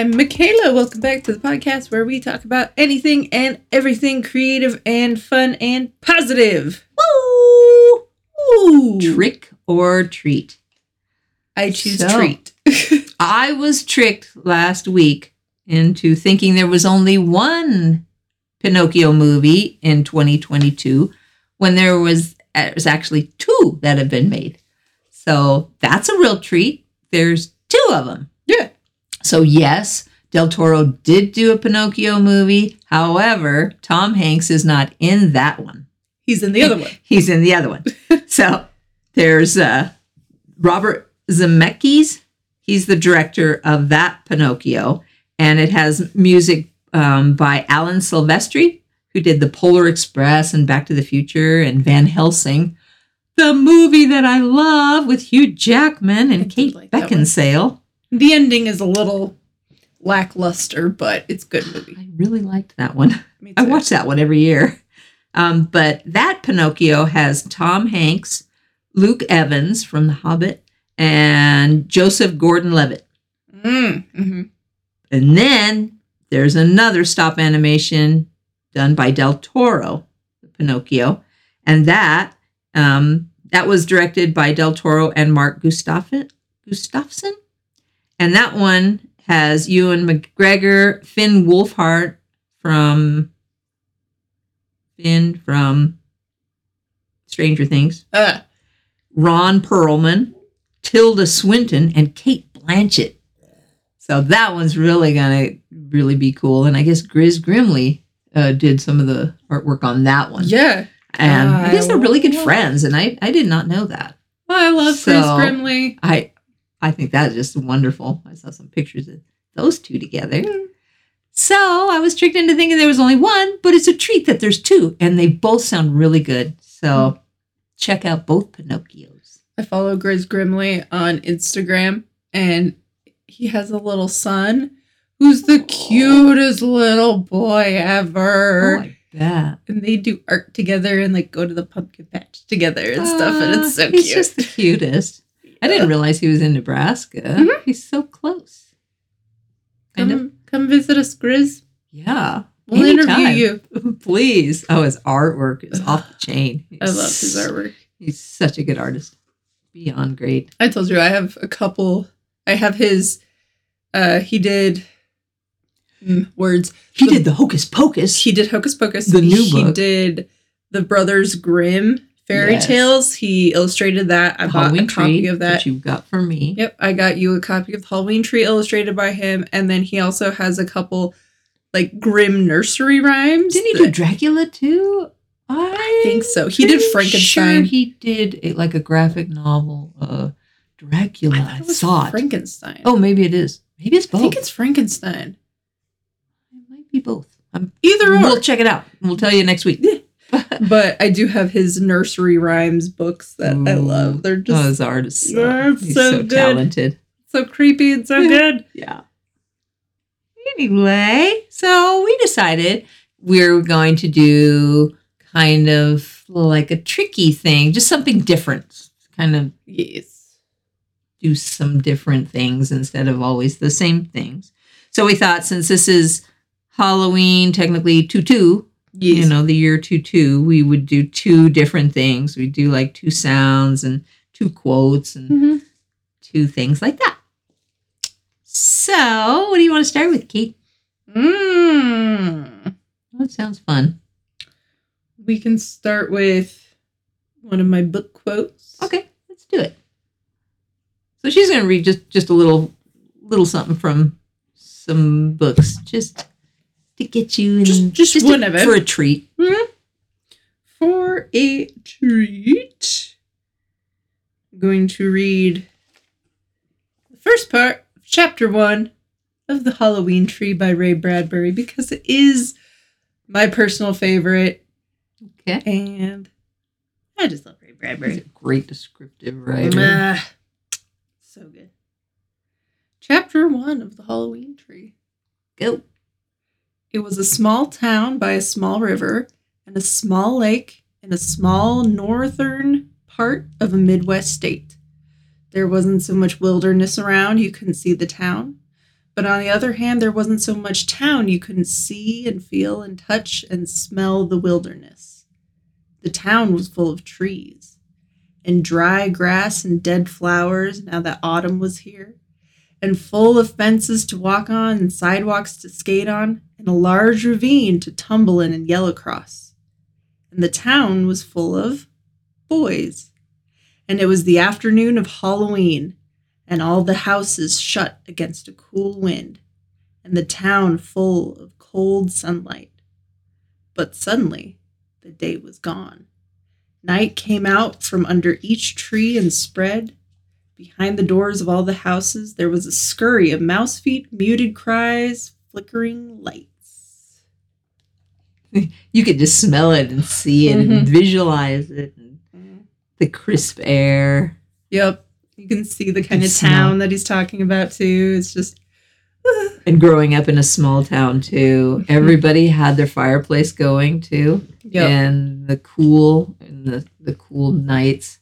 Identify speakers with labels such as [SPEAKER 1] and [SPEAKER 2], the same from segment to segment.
[SPEAKER 1] I'm
[SPEAKER 2] Michaela. Welcome back to the podcast where we talk about anything and everything creative and fun and positive.
[SPEAKER 1] Woo!
[SPEAKER 2] Ooh.
[SPEAKER 1] Trick or treat.
[SPEAKER 2] I choose
[SPEAKER 1] So-
[SPEAKER 2] treat.
[SPEAKER 1] I was tricked last week into thinking there was only one Pinocchio movie in 2022 when there was uh, there's actually two that have been made. So that's a real treat. There's two of them. So yes, Del Toro did do a Pinocchio movie. However, Tom Hanks is not in that one.
[SPEAKER 2] He's in the other one.
[SPEAKER 1] He's in the other one. so there's uh, Robert Zemeckis. He's the director of that Pinocchio, and it has music um, by Alan Silvestri, who did the Polar Express and Back to the Future and Van Helsing, the movie that I love with Hugh Jackman and Kate
[SPEAKER 2] like.
[SPEAKER 1] Beckinsale.
[SPEAKER 2] The ending is a little lackluster, but it's a good movie.
[SPEAKER 1] I really liked that one. I watch that one every year. Um, but that Pinocchio has Tom Hanks, Luke Evans from The Hobbit, and Joseph Gordon Levitt.
[SPEAKER 2] Mm, mhm.
[SPEAKER 1] And then there's another stop animation done by Del Toro, Pinocchio, and that um, that was directed by Del Toro and Mark Gustafson. Gustafson, and that one has Ewan McGregor, Finn Wolfhard from Finn from Stranger Things,
[SPEAKER 2] Uh,
[SPEAKER 1] Ron Perlman, Tilda Swinton, and Cate Blanchett. So that one's really gonna really be cool. And I guess Gris Grimly uh, did some of the artwork on that one.
[SPEAKER 2] yeah.
[SPEAKER 1] And I guess they're really good friends, and I, I did not know that.
[SPEAKER 2] I love
[SPEAKER 1] So-
[SPEAKER 2] Gris Grimly.
[SPEAKER 1] I I think that is just wonderful. I saw some pictures of those two together. So I was tricked into thinking there was only one, but it's a treat that there's two, and they both sound really good. So check out both Pinocchios.
[SPEAKER 2] I follow Gris Grimly on Instagram, and he has a little son who's the cutest little boy ever.
[SPEAKER 1] Oh, bet.
[SPEAKER 2] and they do art together and like go to the pumpkin patch together and stuff, and it's so
[SPEAKER 1] he's
[SPEAKER 2] cute.
[SPEAKER 1] just the cutest. I didn't realize he was in Nebraska.
[SPEAKER 2] Mhm.
[SPEAKER 1] He's so close. Kind
[SPEAKER 2] come,
[SPEAKER 1] of.
[SPEAKER 2] come visit us, Gris.
[SPEAKER 1] Yeah.
[SPEAKER 2] We'll
[SPEAKER 1] Anytime.
[SPEAKER 2] interview you.
[SPEAKER 1] Please. Oh, his artwork is off the chain.
[SPEAKER 2] I love his artwork.
[SPEAKER 1] He's such a good artist. Beyond great.
[SPEAKER 2] I told you I have a couple. I have his. Uh, he did mm, words.
[SPEAKER 1] He
[SPEAKER 2] The-
[SPEAKER 1] did the Hocus Pocus.
[SPEAKER 2] He did Hocus Pocus.
[SPEAKER 1] The new
[SPEAKER 2] He
[SPEAKER 1] book.
[SPEAKER 2] did the Brothers Grimm fairy
[SPEAKER 1] Yes.
[SPEAKER 2] tales. He illustrated that. I
[SPEAKER 1] The
[SPEAKER 2] bought a
[SPEAKER 1] Halloween
[SPEAKER 2] copy of that.
[SPEAKER 1] you got for me.
[SPEAKER 2] Yep, I got you a copy of the Halloween Tree illustrated by him, and then he also has a couple like grim nursery rhymes.
[SPEAKER 1] Didn't he
[SPEAKER 2] that-
[SPEAKER 1] do Dracula too? I
[SPEAKER 2] think so. He did Frankenstein.
[SPEAKER 1] Sure he did a, like a graphic novel, uh, Dracula.
[SPEAKER 2] I
[SPEAKER 1] I,
[SPEAKER 2] thought it was
[SPEAKER 1] saw it.
[SPEAKER 2] Frankenstein.
[SPEAKER 1] Oh, maybe it is. Maybe it's both.
[SPEAKER 2] I think it's Frankenstein.
[SPEAKER 1] it might be both. I'm,
[SPEAKER 2] Either or.
[SPEAKER 1] we'll check it out. We'll tell you next week.
[SPEAKER 2] But I do have his nursery rhymes books that I love. They're
[SPEAKER 1] oh,
[SPEAKER 2] just
[SPEAKER 1] his art is so, he's
[SPEAKER 2] so
[SPEAKER 1] so, talented.
[SPEAKER 2] so creepy and so good.
[SPEAKER 1] Yeah. Anyway, so we decided we're going to do kind of like a tricky thing, just something different. Kind of
[SPEAKER 2] Yes.
[SPEAKER 1] do some different things instead of always the same things. So we thought since this is Halloween, technically tutu,
[SPEAKER 2] Yes.
[SPEAKER 1] you know, the year tutu, we would do two different things. We'd do like two sounds and two quotes and
[SPEAKER 2] Mhm.
[SPEAKER 1] two things like that. So, what do you want to start with, Kate?
[SPEAKER 2] Mm.
[SPEAKER 1] That sounds fun.
[SPEAKER 2] We can start with one of my book quotes.
[SPEAKER 1] Okay, let's do it. So she's going to read just just a little little something from some books, just to get you in,
[SPEAKER 2] Just- just
[SPEAKER 1] to-
[SPEAKER 2] one of it.
[SPEAKER 1] for a treat.
[SPEAKER 2] For a treat, I'm going to read the first part of chapter one of The Halloween Tree by Ray Bradbury because it is my personal favorite.
[SPEAKER 1] Okay,
[SPEAKER 2] And I just love Ray Bradbury.
[SPEAKER 1] a great descriptive writer.
[SPEAKER 2] Ah, so good. Chapter one of The Halloween Tree.
[SPEAKER 1] Go.
[SPEAKER 2] It was a small town by a small river and a small lake in a small northern part of a Midwest state. there wasn't so much wilderness around, you couldn't see the town. But on the other hand, there wasn't so much town, you couldn't see and feel and touch and smell the wilderness. The town was full of trees and dry grass and dead flowers now that autumn was here, and full of fences to walk on and sidewalks to skate on, and a large ravine to tumble in and yell across. And the town was full of boys. And it was the afternoon of Halloween, and all the houses shut against a cool wind, and the town full of cold sunlight. But suddenly, the day was gone. Night came out from under each tree and spread. Behind the doors of all the houses, there was a scurry of mouse feet, muted cries, flickering lights.
[SPEAKER 1] You could just smell it and see it
[SPEAKER 2] Mhm.
[SPEAKER 1] and visualize it. And the crisp air.
[SPEAKER 2] Yep. You can see the kind of town that he's talking about, too. It's just.
[SPEAKER 1] And growing up in a small town too, everybody had their fireplace going too.
[SPEAKER 2] Yep.
[SPEAKER 1] and the cool and the, the cool nights.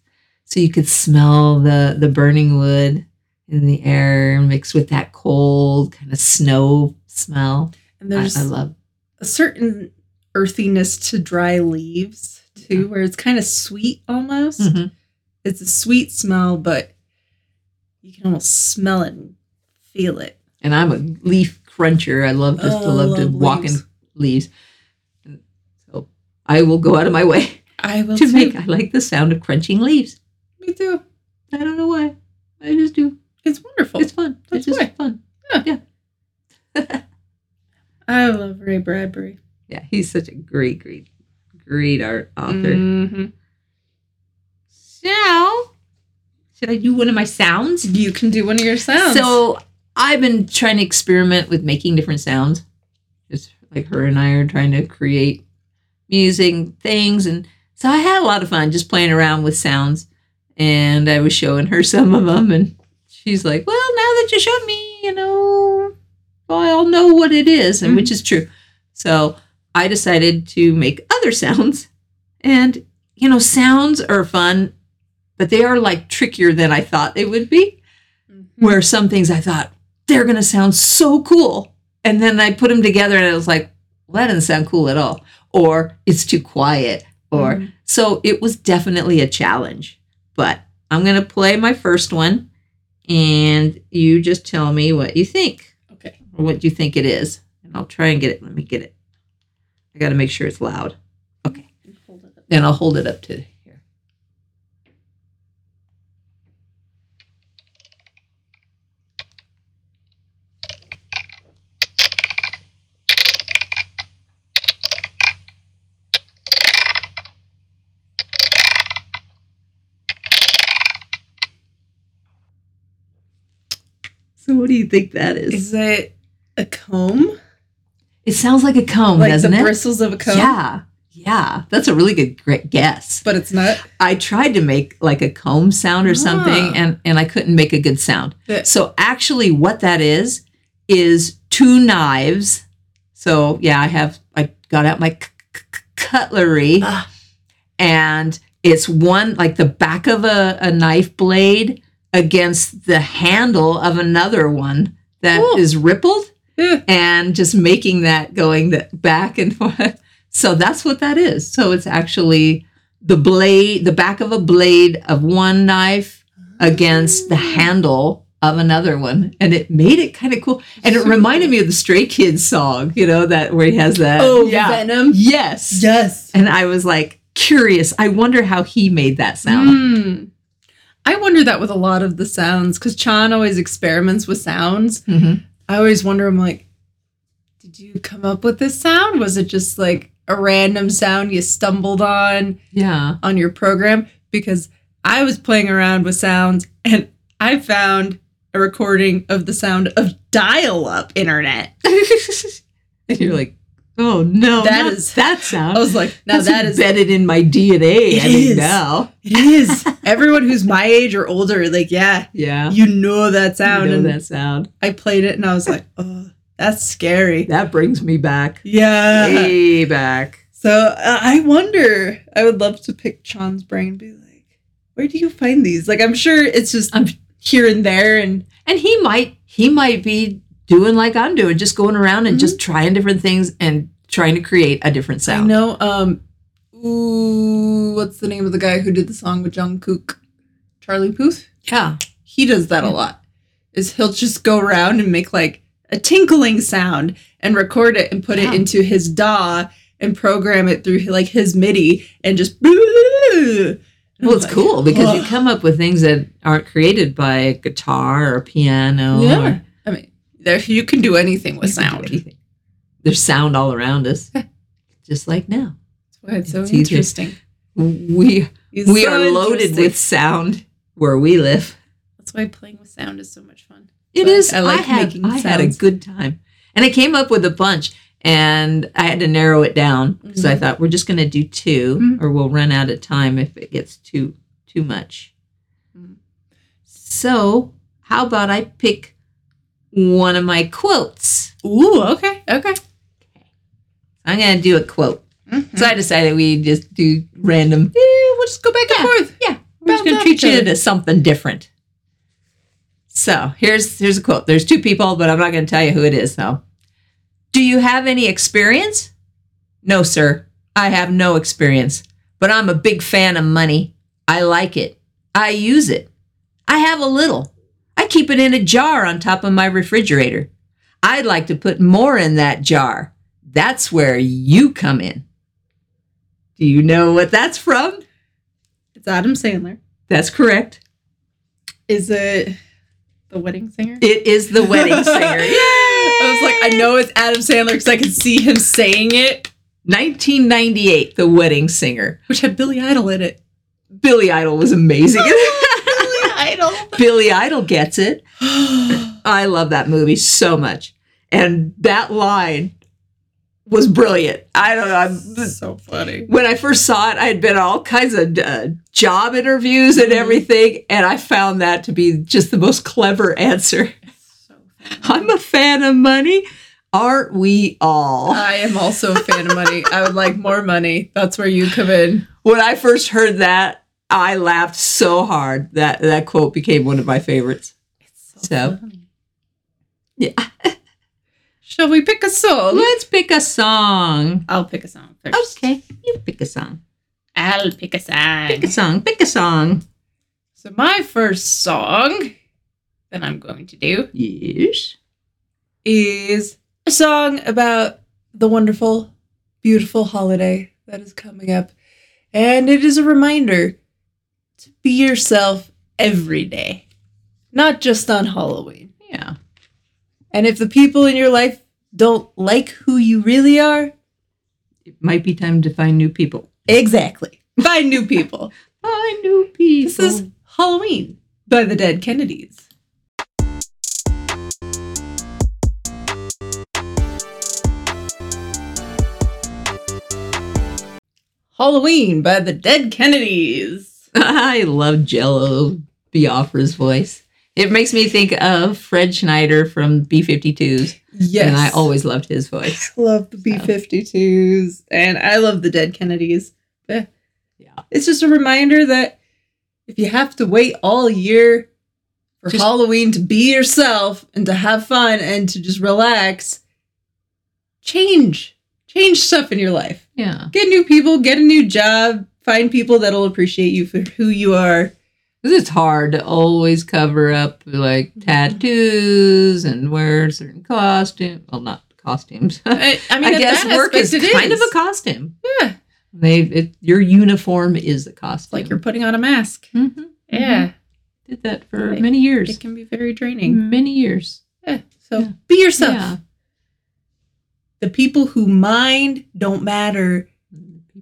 [SPEAKER 1] So you could smell the the burning wood in the air mixed with that cold kind of snow smell.
[SPEAKER 2] And there's
[SPEAKER 1] I love.
[SPEAKER 2] a certain earthiness to dry leaves, too, where it's kind of sweet almost.
[SPEAKER 1] Mhm.
[SPEAKER 2] It's a sweet smell, but you can almost smell it and feel it.
[SPEAKER 1] And I'm a leaf cruncher. I love just to
[SPEAKER 2] Oh, I
[SPEAKER 1] love to
[SPEAKER 2] love
[SPEAKER 1] walk in leaves. So I will go out of my way
[SPEAKER 2] I will
[SPEAKER 1] to
[SPEAKER 2] too.
[SPEAKER 1] make. I like the sound of crunching leaves.
[SPEAKER 2] Me too.
[SPEAKER 1] I don't know why. I just do.
[SPEAKER 2] It's wonderful.
[SPEAKER 1] It's fun.
[SPEAKER 2] That's
[SPEAKER 1] it's just
[SPEAKER 2] why.
[SPEAKER 1] fun.
[SPEAKER 2] I love Ray Bradbury.
[SPEAKER 1] Yeah, he's such a great, great, great art author.
[SPEAKER 2] Mhm.
[SPEAKER 1] So, should I do one of my sounds?
[SPEAKER 2] You can do one of your sounds.
[SPEAKER 1] So, I've been trying to experiment with making different sounds. Just like her and I are trying to create music and things. And so, I had a lot of fun just playing around with sounds. And I was showing her some of them. And she's like, Well, now that you showed me, you know, I'll know what it is, and which is true. So, I decided to make other sounds. And, you know, sounds are fun, but they are like trickier than I thought they would be.
[SPEAKER 2] Mhm.
[SPEAKER 1] Where some things I thought they're going to sound so cool. And then I put them together and it was like, well, that doesn't sound cool at all. Or it's too quiet. Or
[SPEAKER 2] Mhm.
[SPEAKER 1] so it was definitely a challenge. But I'm going to play my first one and you just tell me what you think
[SPEAKER 2] Okay.
[SPEAKER 1] or what you think it is. And I'll try and get it. Let me get it. I got to make sure it's loud. Okay.
[SPEAKER 2] Hold it up.
[SPEAKER 1] Then I'll hold it up to So what do you think that is?
[SPEAKER 2] Is it a comb?
[SPEAKER 1] It sounds like a comb,
[SPEAKER 2] like
[SPEAKER 1] doesn't
[SPEAKER 2] the
[SPEAKER 1] it?
[SPEAKER 2] bristles of a comb?
[SPEAKER 1] Yeah. Yeah. That's a really good great guess.
[SPEAKER 2] But it's not.
[SPEAKER 1] I tried to make like a comb sound or something
[SPEAKER 2] Ah.
[SPEAKER 1] and and I couldn't make a good sound.
[SPEAKER 2] Yeah.
[SPEAKER 1] So actually what that is is two knives. So yeah, I have I got out my c- c- c- cutlery
[SPEAKER 2] Ah.
[SPEAKER 1] and it's one like the back of a, a knife blade against the handle of another one that is
[SPEAKER 2] Cool.
[SPEAKER 1] rippled
[SPEAKER 2] Yeah.
[SPEAKER 1] and just making that going the back and forth. So that's what that is. So it's actually the blade, the back of a blade of one knife against the handle of another one, and it made it kind of cool. And it reminded me of the Stray Kids song, you know, that where he has that.
[SPEAKER 2] Oh,
[SPEAKER 1] yeah,
[SPEAKER 2] Venom.
[SPEAKER 1] yes,
[SPEAKER 2] Yes.
[SPEAKER 1] And I was like curious. I wonder how he made that sound.
[SPEAKER 2] Mm. I wonder that with a lot of the sounds because Chan always experiments with sounds.
[SPEAKER 1] Mhm.
[SPEAKER 2] I always wonder, I'm like, did you come up with this sound? Was it just like a random sound you stumbled on
[SPEAKER 1] Yeah.
[SPEAKER 2] on your program? Because I was playing around with sounds and I found a recording of the sound of dial up internet.
[SPEAKER 1] and you're like, oh no,
[SPEAKER 2] That is-
[SPEAKER 1] that sound.
[SPEAKER 2] I was like, now
[SPEAKER 1] That's
[SPEAKER 2] that is
[SPEAKER 1] embedded in my DNA.
[SPEAKER 2] It
[SPEAKER 1] I
[SPEAKER 2] is.
[SPEAKER 1] now.
[SPEAKER 2] it is. Everyone who's my age or older, like, yeah,
[SPEAKER 1] Yeah.
[SPEAKER 2] you know that sound.
[SPEAKER 1] You know
[SPEAKER 2] and
[SPEAKER 1] that sound.
[SPEAKER 2] I played it and I was like, oh, that's scary.
[SPEAKER 1] That brings me back.
[SPEAKER 2] Yeah.
[SPEAKER 1] Way back.
[SPEAKER 2] So uh, I wonder. I would love to pick Chan's brain be like, where do you find these? Like, I'm sure it's just
[SPEAKER 1] I'm
[SPEAKER 2] here and there and
[SPEAKER 1] and he might he might be doing like I'm doing, just going around and just trying different things and trying to create a different sound.
[SPEAKER 2] I know um ooh what's the name of the guy who did the song with Jungkook? Charlie Puth?
[SPEAKER 1] Yeah.
[SPEAKER 2] He does that a lot. Is he'll just go around and make like a tinkling sound and record it and put
[SPEAKER 1] Yeah.
[SPEAKER 2] it into his DAW and program it through like his MIDI and just
[SPEAKER 1] Well, it's cool because you come up with things that aren't created by a guitar or a piano.
[SPEAKER 2] Yeah.
[SPEAKER 1] or-
[SPEAKER 2] there you can do anything with
[SPEAKER 1] you
[SPEAKER 2] sound.
[SPEAKER 1] anything. There's sound all around us, just like now.
[SPEAKER 2] That's why it's so
[SPEAKER 1] It's
[SPEAKER 2] interesting.
[SPEAKER 1] We
[SPEAKER 2] It's
[SPEAKER 1] we
[SPEAKER 2] so
[SPEAKER 1] are loaded with sound where we live.
[SPEAKER 2] That's why playing with sound is so much fun.
[SPEAKER 1] It
[SPEAKER 2] But
[SPEAKER 1] is.
[SPEAKER 2] I like
[SPEAKER 1] had,
[SPEAKER 2] making
[SPEAKER 1] I had a good time, and I came up with a bunch, and I had to narrow it down because I
[SPEAKER 2] Mhm.
[SPEAKER 1] thought we're just going to do 2
[SPEAKER 2] Mhm.
[SPEAKER 1] or we'll run out of time if it gets too too much.
[SPEAKER 2] Mhm.
[SPEAKER 1] So, how about I pick one of my quotes?
[SPEAKER 2] Ooh, okay, okay.
[SPEAKER 1] I'm to do a quote.
[SPEAKER 2] Mhm.
[SPEAKER 1] So I decided we just do random.
[SPEAKER 2] Yeah, we'll just go back and forth.
[SPEAKER 1] Yeah, we're just to treat you to something different. So here's here's a quote. There's two people, but I'm not to tell you who it is. though. do you have any experience? No, sir. I have no experience, but I'm a big fan of money. I like it. I use it. I have a little. Keep it in a jar on top of my refrigerator. I'd like to put more in that jar. That's where you come in. Do you know what that's from?
[SPEAKER 2] It's Adam Sandler.
[SPEAKER 1] That's correct.
[SPEAKER 2] Is it the wedding singer?
[SPEAKER 1] It is the wedding singer.
[SPEAKER 2] I was like, I know it's Adam Sandler because I can see him saying it,
[SPEAKER 1] 1998, The Wedding Singer.
[SPEAKER 2] which had Billy Idol in it.
[SPEAKER 1] Billy Idol was amazing.
[SPEAKER 2] Billy Idol.
[SPEAKER 1] Billy Idol gets it. I love that movie so much. And that line was brilliant. I don't know. I'm,
[SPEAKER 2] so funny.
[SPEAKER 1] when I first saw it, I had been all kinds of uh, job interviews and
[SPEAKER 2] Mhm.
[SPEAKER 1] everything, and I found that to be just the most clever answer.
[SPEAKER 2] So.
[SPEAKER 1] I'm a fan of money. Aren't we all?
[SPEAKER 2] I am also a fan of money. I would like more money. That's where you come in.
[SPEAKER 1] when I first heard that, I laughed so hard that that quote became one of my favorites.
[SPEAKER 2] It's
[SPEAKER 1] So.
[SPEAKER 2] funny.
[SPEAKER 1] Yeah.
[SPEAKER 2] Shall we pick a song?
[SPEAKER 1] Let's pick a song.
[SPEAKER 2] I'll pick a song first.
[SPEAKER 1] Okay, you pick a song.
[SPEAKER 2] I'll pick a song.
[SPEAKER 1] Pick a song. Pick a song.
[SPEAKER 2] So my first song that I'm going to do
[SPEAKER 1] Yes.
[SPEAKER 2] is a song about the wonderful, beautiful holiday that is coming up. And it is a reminder to be yourself every day, not just on Halloween.
[SPEAKER 1] Yeah.
[SPEAKER 2] And if the people in your life don't like who you really are,
[SPEAKER 1] It might be time to find new people.
[SPEAKER 2] exactly. Find new people.
[SPEAKER 1] Find new people.
[SPEAKER 2] This is Halloween by the Dead Kennedys. Halloween by the Dead Kennedys.
[SPEAKER 1] I love Jello Biafra's voice. It makes me think of Fred Schneider from B 52s.
[SPEAKER 2] Yes.
[SPEAKER 1] And I always loved his voice.
[SPEAKER 2] love the B 52s and I love the Dead Kennedys. Yeah.
[SPEAKER 1] Yeah.
[SPEAKER 2] It's just a reminder that if you have to wait all year for
[SPEAKER 1] Just-
[SPEAKER 2] Halloween to be yourself and to have fun and to just relax, change. Change stuff in your life.
[SPEAKER 1] Yeah.
[SPEAKER 2] Get new people, get a new job, find people that'll appreciate you for who you are.
[SPEAKER 1] Because it's hard to always cover up like tattoos and wear certain costumes. Well, not costumes.
[SPEAKER 2] I, I
[SPEAKER 1] I,
[SPEAKER 2] mean, at
[SPEAKER 1] guess work is kind
[SPEAKER 2] is.
[SPEAKER 1] of a costume.
[SPEAKER 2] Yeah.
[SPEAKER 1] They, it, your uniform is a
[SPEAKER 2] It's
[SPEAKER 1] costume.
[SPEAKER 2] like you're putting on a mask.
[SPEAKER 1] Mhm.
[SPEAKER 2] Yeah.
[SPEAKER 1] Did that for
[SPEAKER 2] Right.
[SPEAKER 1] many years.
[SPEAKER 2] It can be very draining.
[SPEAKER 1] Many years.
[SPEAKER 2] Yeah. So
[SPEAKER 1] Yeah.
[SPEAKER 2] be yourself.
[SPEAKER 1] Yeah.
[SPEAKER 2] The people who mind don't matter.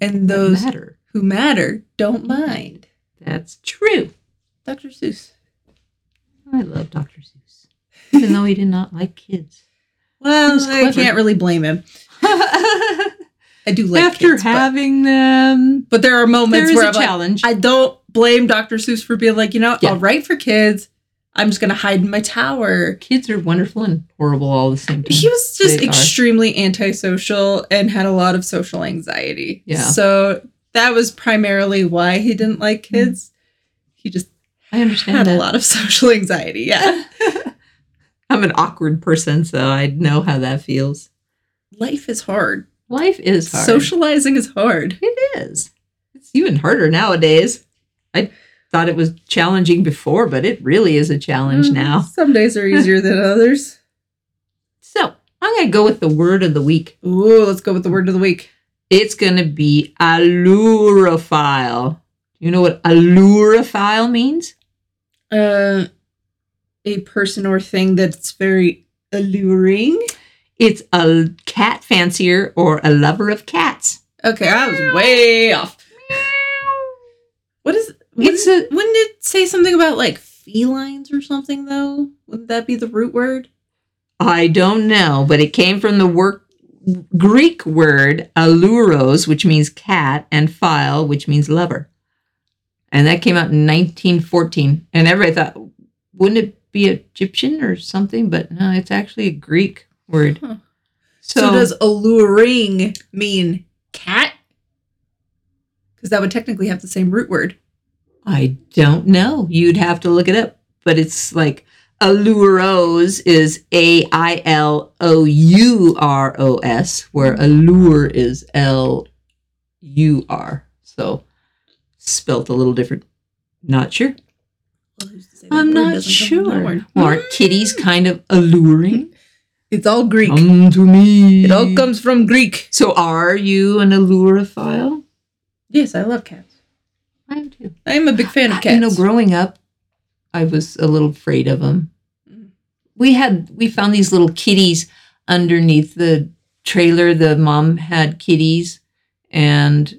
[SPEAKER 2] And those-
[SPEAKER 1] matter.
[SPEAKER 2] Who matter don't mind.
[SPEAKER 1] That's true.
[SPEAKER 2] Dr. Seuss.
[SPEAKER 1] I love Dr. Seuss, even though he did not like kids.
[SPEAKER 2] Well, I can't really blame him. I do like
[SPEAKER 1] After
[SPEAKER 2] kids, but-
[SPEAKER 1] having them,
[SPEAKER 2] but, there are moments
[SPEAKER 1] there is
[SPEAKER 2] where
[SPEAKER 1] a
[SPEAKER 2] I'm like,
[SPEAKER 1] challenge.
[SPEAKER 2] I don't blame Dr. Seuss for being like, you know,
[SPEAKER 1] Yeah.
[SPEAKER 2] I'll write for kids. I'm just gonna hide in my tower.
[SPEAKER 1] kids are wonderful and horrible all the same time.
[SPEAKER 2] He was just
[SPEAKER 1] They are.
[SPEAKER 2] extremely antisocial and had a lot of social anxiety.
[SPEAKER 1] Yeah.
[SPEAKER 2] So that was primarily why he didn't like kids. He just
[SPEAKER 1] I understand
[SPEAKER 2] had
[SPEAKER 1] that.
[SPEAKER 2] a lot of social anxiety. Yeah.
[SPEAKER 1] I'm an awkward person, so I know how that feels.
[SPEAKER 2] Life is hard.
[SPEAKER 1] Life is hard.
[SPEAKER 2] Socializing is hard.
[SPEAKER 1] It is. It's even harder nowadays. I thought it was challenging before, but it really is a challenge
[SPEAKER 2] Mm,
[SPEAKER 1] now.
[SPEAKER 2] Some days are easier than others.
[SPEAKER 1] So I'm going to go with the word of the week.
[SPEAKER 2] Ooh, let's go with the word of the week.
[SPEAKER 1] It's going to be allurophile. You know what allurophile means?
[SPEAKER 2] Uh, a person or thing that's very alluring.
[SPEAKER 1] It's a cat fancier or a lover of cats.
[SPEAKER 2] Okay, I was way off. What is?
[SPEAKER 1] It's
[SPEAKER 2] Wouldn't,
[SPEAKER 1] a
[SPEAKER 2] wouldn't it say something about like felines or something though? Wouldn't that be the root word?
[SPEAKER 1] I don't know, but it came from the work Greek word alluros, which means cat, and phile, which means lover. And that came out in 1914. And everybody thought, wouldn't it be Egyptian or something? But no, it's actually a Greek word.
[SPEAKER 2] Huh.
[SPEAKER 1] So,
[SPEAKER 2] So, does alluring mean cat? Because that would technically have the same root word.
[SPEAKER 1] I don't know. You'd have to look it up. But it's like alluros is A I L O U R O S, where mm-hmm. allure is L U R. So spelt a little different. Not sure.
[SPEAKER 2] Well, who's to say that
[SPEAKER 1] I'm not
[SPEAKER 2] doesn't come from that
[SPEAKER 1] sure.
[SPEAKER 2] word?
[SPEAKER 1] Well, are mm. kitties kind of alluring?
[SPEAKER 2] It's all Greek.
[SPEAKER 1] Come to me.
[SPEAKER 2] it all comes from Greek.
[SPEAKER 1] So are you an allurophile?
[SPEAKER 2] Yes, I love cats.
[SPEAKER 1] I am too.
[SPEAKER 2] I am a big fan of cats.
[SPEAKER 1] You know, growing up, I was a little afraid of them.
[SPEAKER 2] Mm.
[SPEAKER 1] We had we found these little kitties underneath the trailer. The mom had kitties, and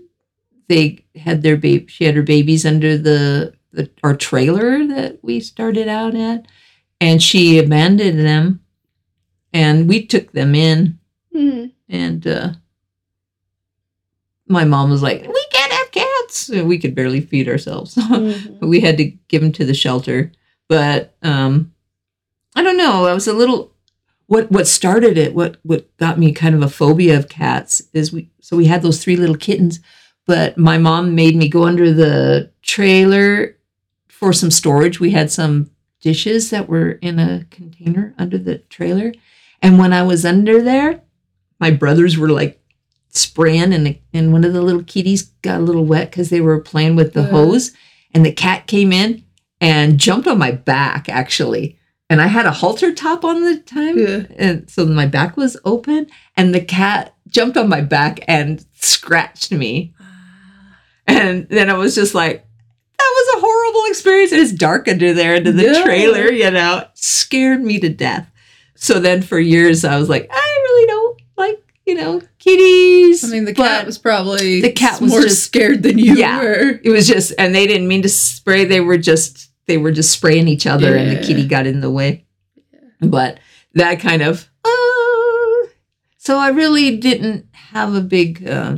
[SPEAKER 1] they had their baby. She had her babies under the, the our trailer that we started out at, and she abandoned them, and we took them in,
[SPEAKER 2] Mhm.
[SPEAKER 1] and uh, my mom was like, "We cats." We could barely feed ourselves.
[SPEAKER 2] Mhm.
[SPEAKER 1] we had to give him to the shelter. But um, I don't know. I was a little. What what started it? What what got me kind of a phobia of cats is we. So we had those three little kittens, but my mom made me go under the trailer for some storage. We had some dishes that were in a container under the trailer, and when I was under there, my brothers were like spraying, and and one of the little kitties got a little wet because they were playing with the
[SPEAKER 2] Yeah.
[SPEAKER 1] hose, and the cat came in and jumped on my back actually. And I had a halter top on the time.
[SPEAKER 2] Yeah.
[SPEAKER 1] And so my back was open and the cat jumped on my back and scratched me. Ah. And then I was just like, that was a horrible experience. It's dark under there under the trailer, you know, scared me to death. So then for years I was like, I really don't like, you know, kitties.
[SPEAKER 2] I mean, the cat was probably
[SPEAKER 1] the cat was
[SPEAKER 2] more
[SPEAKER 1] just-
[SPEAKER 2] scared than you
[SPEAKER 1] Yeah.
[SPEAKER 2] were.
[SPEAKER 1] it was just and they didn't mean to spray they were just they were just spraying each other and the kitty got in the way but that kind of uh, so i really didn't have a big uh,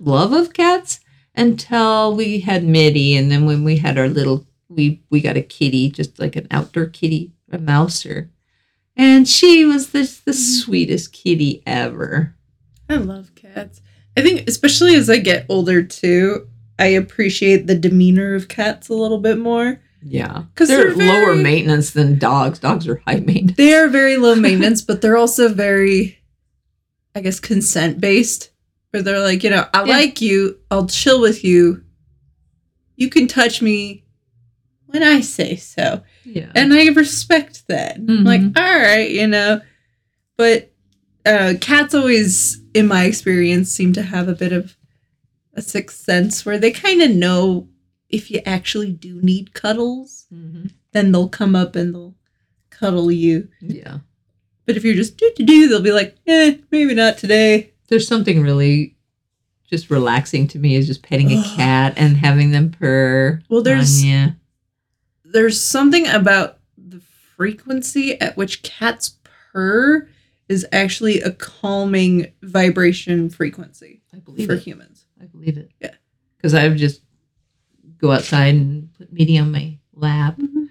[SPEAKER 1] love of cats until we had mitty and then when we had our little we we got a kitty just like an outdoor kitty a mouser and she was the, the sweetest kitty ever
[SPEAKER 2] I love cats. I think, especially as I get older too, I appreciate the demeanor of cats a little bit more.
[SPEAKER 1] yeah
[SPEAKER 2] 'Cause
[SPEAKER 1] they're,
[SPEAKER 2] they're
[SPEAKER 1] lower maintenance than dogs dogs are high maintenance
[SPEAKER 2] They are very low maintenance, but they're also very, I guess, consent based. Where they're like, you know, I
[SPEAKER 1] Yeah.
[SPEAKER 2] like you, I'll chill with you. You can touch me when I say so.
[SPEAKER 1] yeah
[SPEAKER 2] and I respect that.
[SPEAKER 1] Mhm.
[SPEAKER 2] Like, all right, you know, but uh, cats always, in my experience, seem to have a bit of a sixth sense where they kind of know if you actually do need cuddles,
[SPEAKER 1] Mhm.
[SPEAKER 2] then they'll come up and they'll cuddle you.
[SPEAKER 1] Yeah.
[SPEAKER 2] But if you're just do to do, they'll be like, eh, maybe not today.
[SPEAKER 1] There's something really just relaxing to me is just petting a cat and having them purr.
[SPEAKER 2] Well, there's there's something about the frequency at which cats purr is actually a calming vibration frequency
[SPEAKER 1] I believe
[SPEAKER 2] for
[SPEAKER 1] it.
[SPEAKER 2] humans.
[SPEAKER 1] I believe it.
[SPEAKER 2] Yeah.
[SPEAKER 1] Because I would just go outside and put Mitty on my lap
[SPEAKER 2] Mm-hmm.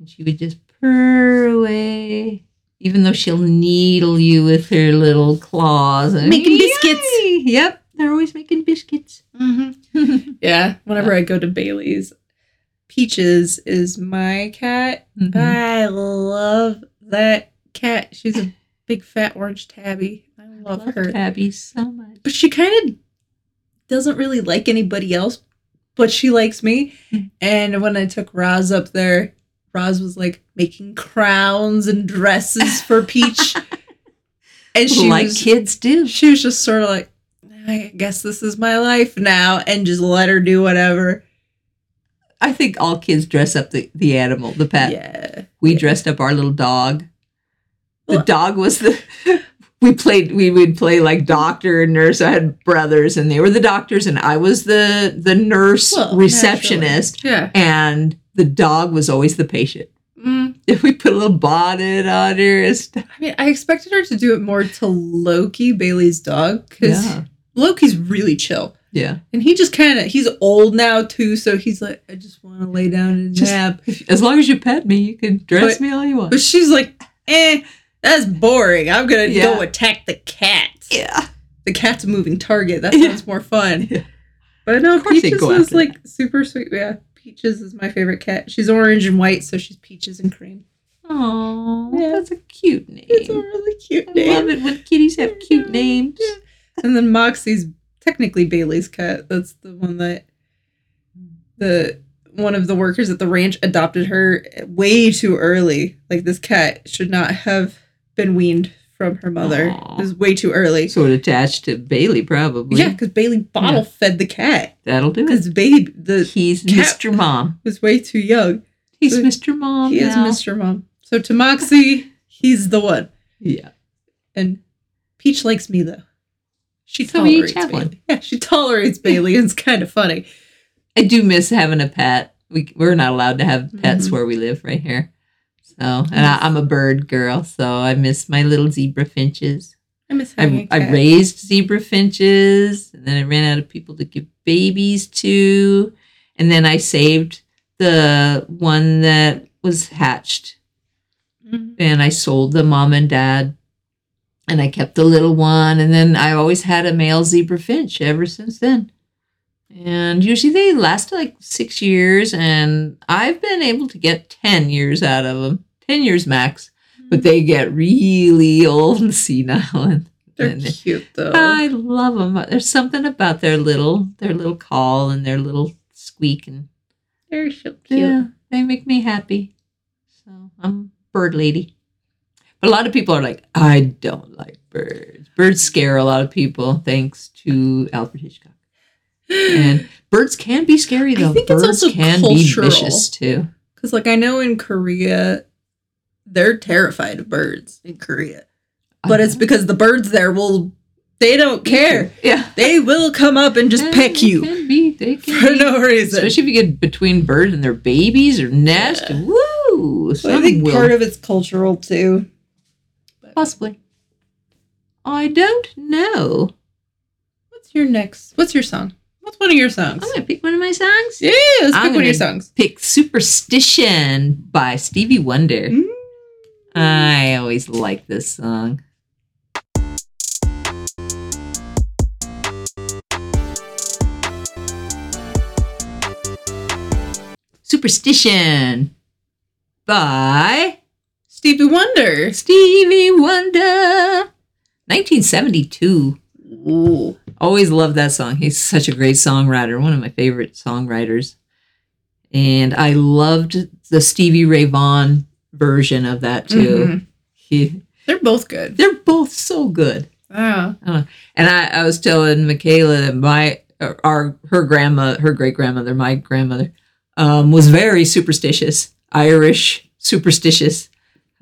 [SPEAKER 1] and she would just purr away. Even though she'll needle you with her little claws and
[SPEAKER 2] Making biscuits.
[SPEAKER 1] Yep, they're always making biscuits.
[SPEAKER 2] Mm-hmm. Yeah, whenever I go to Bailey's, Peaches is my cat.
[SPEAKER 1] Mhm.
[SPEAKER 2] I love that cat. She's a big fat orange tabby. I love, her.
[SPEAKER 1] Tabby so much.
[SPEAKER 2] But she kind of doesn't really like anybody else, but she likes me.
[SPEAKER 1] Mm.
[SPEAKER 2] And when I took Roz up there, Roz was like making crowns and dresses for Peach. and she
[SPEAKER 1] like
[SPEAKER 2] was,
[SPEAKER 1] kids do.
[SPEAKER 2] she was just sort of like, I guess this is my life now, and just let her do whatever.
[SPEAKER 1] I think all kids dress up the, the animal, the pet.
[SPEAKER 2] Yeah.
[SPEAKER 1] We
[SPEAKER 2] Yeah.
[SPEAKER 1] dressed up our little dog. The dog was the. We played. We would play like doctor and nurse. I had brothers, and they were the doctors, and I was the the nurse
[SPEAKER 2] Well,
[SPEAKER 1] receptionist,
[SPEAKER 2] Yeah.
[SPEAKER 1] and the dog was always the patient.
[SPEAKER 2] Mm,
[SPEAKER 1] If we put a little bonnet on her and stuff.
[SPEAKER 2] I mean, I expected her to do it more to Loki, Bailey's dog, because
[SPEAKER 1] Yeah,
[SPEAKER 2] Loki's really chill.
[SPEAKER 1] yeah.
[SPEAKER 2] And he just kind of, he's old now too, so he's like, I just want to lay down and
[SPEAKER 1] Just-
[SPEAKER 2] nap.
[SPEAKER 1] As long as you pet me, you can dress
[SPEAKER 2] But-
[SPEAKER 1] me all you want.
[SPEAKER 2] But she's like, eh, that's boring. I'm going to
[SPEAKER 1] Yeah.
[SPEAKER 2] go attack the cat.
[SPEAKER 1] yeah.
[SPEAKER 2] The cat's a moving target. That
[SPEAKER 1] Yeah.
[SPEAKER 2] sounds more fun.
[SPEAKER 1] Yeah.
[SPEAKER 2] But no,
[SPEAKER 1] Of course they
[SPEAKER 2] Peaches was like super sweet. Yeah, Peaches is my favorite cat. She's orange and white, so she's Peaches and cream.
[SPEAKER 1] Oh,
[SPEAKER 2] Yeah.
[SPEAKER 1] that's a cute name.
[SPEAKER 2] It's a really cute
[SPEAKER 1] I
[SPEAKER 2] name.
[SPEAKER 1] love it when kitties have cute names.
[SPEAKER 2] And then Moxie's technically Bailey's cat. That's the one that the one of the workers at the ranch adopted her way too early. Like this cat should not have been weaned from her mother.
[SPEAKER 1] Aw.
[SPEAKER 2] It was way too early.
[SPEAKER 1] Sort of attached to Bailey, probably.
[SPEAKER 2] Yeah, because Bailey bottle fed the cat.
[SPEAKER 1] That'll do it.
[SPEAKER 2] Because baby the
[SPEAKER 1] He's Mr. Mom.
[SPEAKER 2] was way too young.
[SPEAKER 1] He's
[SPEAKER 2] So
[SPEAKER 1] Mr. Mom.
[SPEAKER 2] he is. Mr. Mom. So to Moxie, he's the one.
[SPEAKER 1] Yeah.
[SPEAKER 2] And Peach likes me though. She
[SPEAKER 1] So
[SPEAKER 2] tolerates Bailey.
[SPEAKER 1] one.
[SPEAKER 2] Yeah, she tolerates Bailey, it's kind of funny.
[SPEAKER 1] I do miss having a pet. We, we're not allowed to have pets
[SPEAKER 2] Mhm.
[SPEAKER 1] where we live right here. So, and I, I'm a bird girl, so I miss my little zebra finches.
[SPEAKER 2] I miss
[SPEAKER 1] I, I raised zebra finches, and then I ran out of people to give babies to, and then I saved the one that was hatched,
[SPEAKER 2] Mhm.
[SPEAKER 1] and I sold the mom and dad, and I kept the little one, and then I always had a male zebra finch ever since then. And usually they last like six years, and I've been able to get 10 years out of them, 10 years max. Mm-hmm. But they get really old and senile, and
[SPEAKER 2] They're
[SPEAKER 1] and
[SPEAKER 2] cute though.
[SPEAKER 1] I love them. There's something about their little, their little call and their little squeak, and
[SPEAKER 2] They're so cute.
[SPEAKER 1] yeah, they make me happy. So I'm bird lady. But a lot of people are like, I don't like birds. Birds scare a lot of people, thanks to Alfred Hitchcock. And birds can be scary though.
[SPEAKER 2] I think it's
[SPEAKER 1] birds
[SPEAKER 2] also
[SPEAKER 1] can
[SPEAKER 2] cultural.
[SPEAKER 1] be vicious too.
[SPEAKER 2] Because like I know in Korea, they're terrified of birds in Korea, but it's because the birds there will. They don't care.
[SPEAKER 1] Yeah.
[SPEAKER 2] They will come up and just
[SPEAKER 1] And
[SPEAKER 2] peck you
[SPEAKER 1] Can be. They can
[SPEAKER 2] for
[SPEAKER 1] be.
[SPEAKER 2] no reason.
[SPEAKER 1] Especially if you get between birds and their babies or nest.
[SPEAKER 2] Yeah.
[SPEAKER 1] Woo!
[SPEAKER 2] So I think
[SPEAKER 1] will.
[SPEAKER 2] part of it's cultural too.
[SPEAKER 1] Possibly. I don't know.
[SPEAKER 2] What's your next? What's your song? What's one of your songs?
[SPEAKER 1] I'm gonna pick one of my songs.
[SPEAKER 2] Yeah, let's
[SPEAKER 1] I'm
[SPEAKER 2] pick one of your songs.
[SPEAKER 1] Pick "Superstition" by Stevie Wonder.
[SPEAKER 2] Mm.
[SPEAKER 1] I always like this song. Superstition by
[SPEAKER 2] Stevie Wonder.
[SPEAKER 1] Stevie Wonder. 1972.
[SPEAKER 2] Ooh.
[SPEAKER 1] Always loved that song. He's such a great songwriter, one of my favorite songwriters. And I loved the Stevie Ray Vaughan version of that too.
[SPEAKER 2] Mhm.
[SPEAKER 1] He,
[SPEAKER 2] They're both good.
[SPEAKER 1] they're both so good.
[SPEAKER 2] Wow.
[SPEAKER 1] And I, I was telling Michaela that my our her grandma, her great grandmother, my grandmother, um, was very superstitious, Irish superstitious.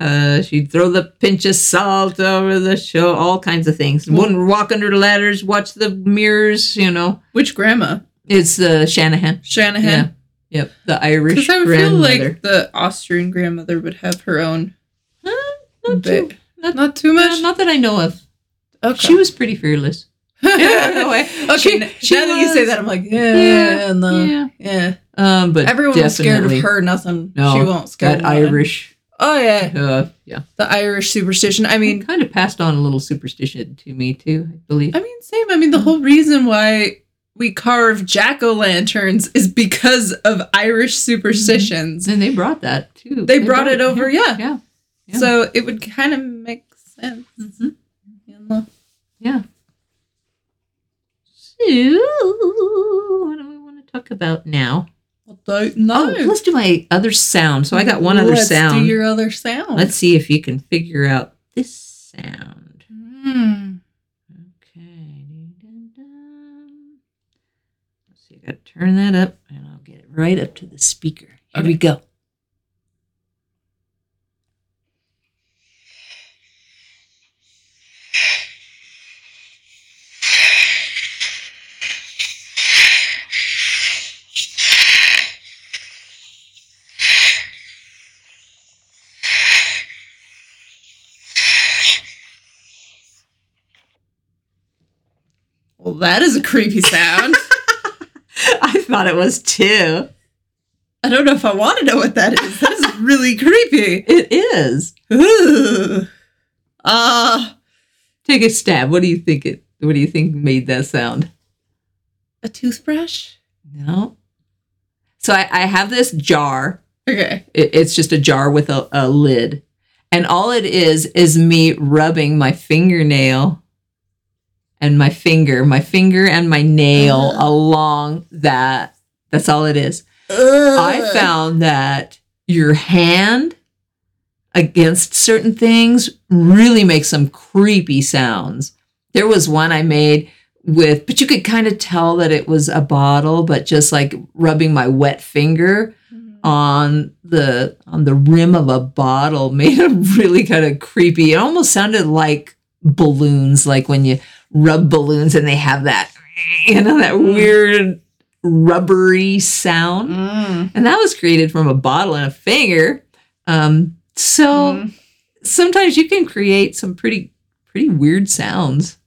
[SPEAKER 1] Uh, she'd throw the pinch of salt over the show, all kinds of things. Wouldn't walk under the ladders, watch the mirrors. You know,
[SPEAKER 2] Which grandma?
[SPEAKER 1] it's uh, Shanahan.
[SPEAKER 2] Shanahan.
[SPEAKER 1] Yeah, yep, the Irish
[SPEAKER 2] Because I would feel like the Austrian grandmother would have her own
[SPEAKER 1] Uh, not, too, not,
[SPEAKER 2] Not too much.
[SPEAKER 1] not that I know of.
[SPEAKER 2] okay.
[SPEAKER 1] She was pretty fearless. no way.
[SPEAKER 2] okay.
[SPEAKER 1] She- she
[SPEAKER 2] now that you say that, I'm like, yeah, no, yeah.
[SPEAKER 1] yeah. Um, but
[SPEAKER 2] Everyone's scared of her. Nothing.
[SPEAKER 1] No,
[SPEAKER 2] she won't scare
[SPEAKER 1] that. Irish.
[SPEAKER 2] Oh yeah,
[SPEAKER 1] Uh, yeah.
[SPEAKER 2] the Irish superstition. I mean,
[SPEAKER 1] mean, kind of passed on a little superstition to me too. I believe.
[SPEAKER 2] I mean, same. I mean, the whole reason why we carve jack o' lanterns is because of Irish superstitions.
[SPEAKER 1] And they brought that too.
[SPEAKER 2] They brought it over, yeah.
[SPEAKER 1] Yeah. Yeah.
[SPEAKER 2] So it would kind of make sense.
[SPEAKER 1] Mhm.
[SPEAKER 2] You?
[SPEAKER 1] Yeah. So, what do we want to talk about now?
[SPEAKER 2] I don't know.
[SPEAKER 1] Oh, let's do my other sound. So I got one other sound.
[SPEAKER 2] Let's do your other sound.
[SPEAKER 1] Let's see if you can figure out this sound.
[SPEAKER 2] Hmm.
[SPEAKER 1] Okay. Let's see. I got to turn that up, and I'll get it right up to the speaker. Here we go.
[SPEAKER 2] That is a creepy sound.
[SPEAKER 1] I thought it was too.
[SPEAKER 2] I don't know if I want to know what that is. That is really creepy.
[SPEAKER 1] It is.
[SPEAKER 2] Ugh. Ah,
[SPEAKER 1] Take a stab. What do you think it? What do you think made that sound?
[SPEAKER 2] a toothbrush.
[SPEAKER 1] No. So I, I have this jar.
[SPEAKER 2] Okay.
[SPEAKER 1] It, it's just a jar with a, a lid, and all it is is me rubbing my fingernail and my finger, my finger and my nail
[SPEAKER 2] Ugh.
[SPEAKER 1] along that. That's all it is. I found that your hand against certain things really makes some creepy sounds. There was one I made with, but you could kind of tell that it was a bottle, but just like rubbing my wet finger mm-hmm. on the on the rim of a bottle made a really kind of creepy. It almost sounded like balloons, like when you rub balloons and they have that, you know, that
[SPEAKER 2] Mm.
[SPEAKER 1] weird rubbery sound
[SPEAKER 2] Mm.
[SPEAKER 1] and that was created from a bottle and a finger. Um, so
[SPEAKER 2] Mm.
[SPEAKER 1] sometimes you can create some pretty pretty weird sounds.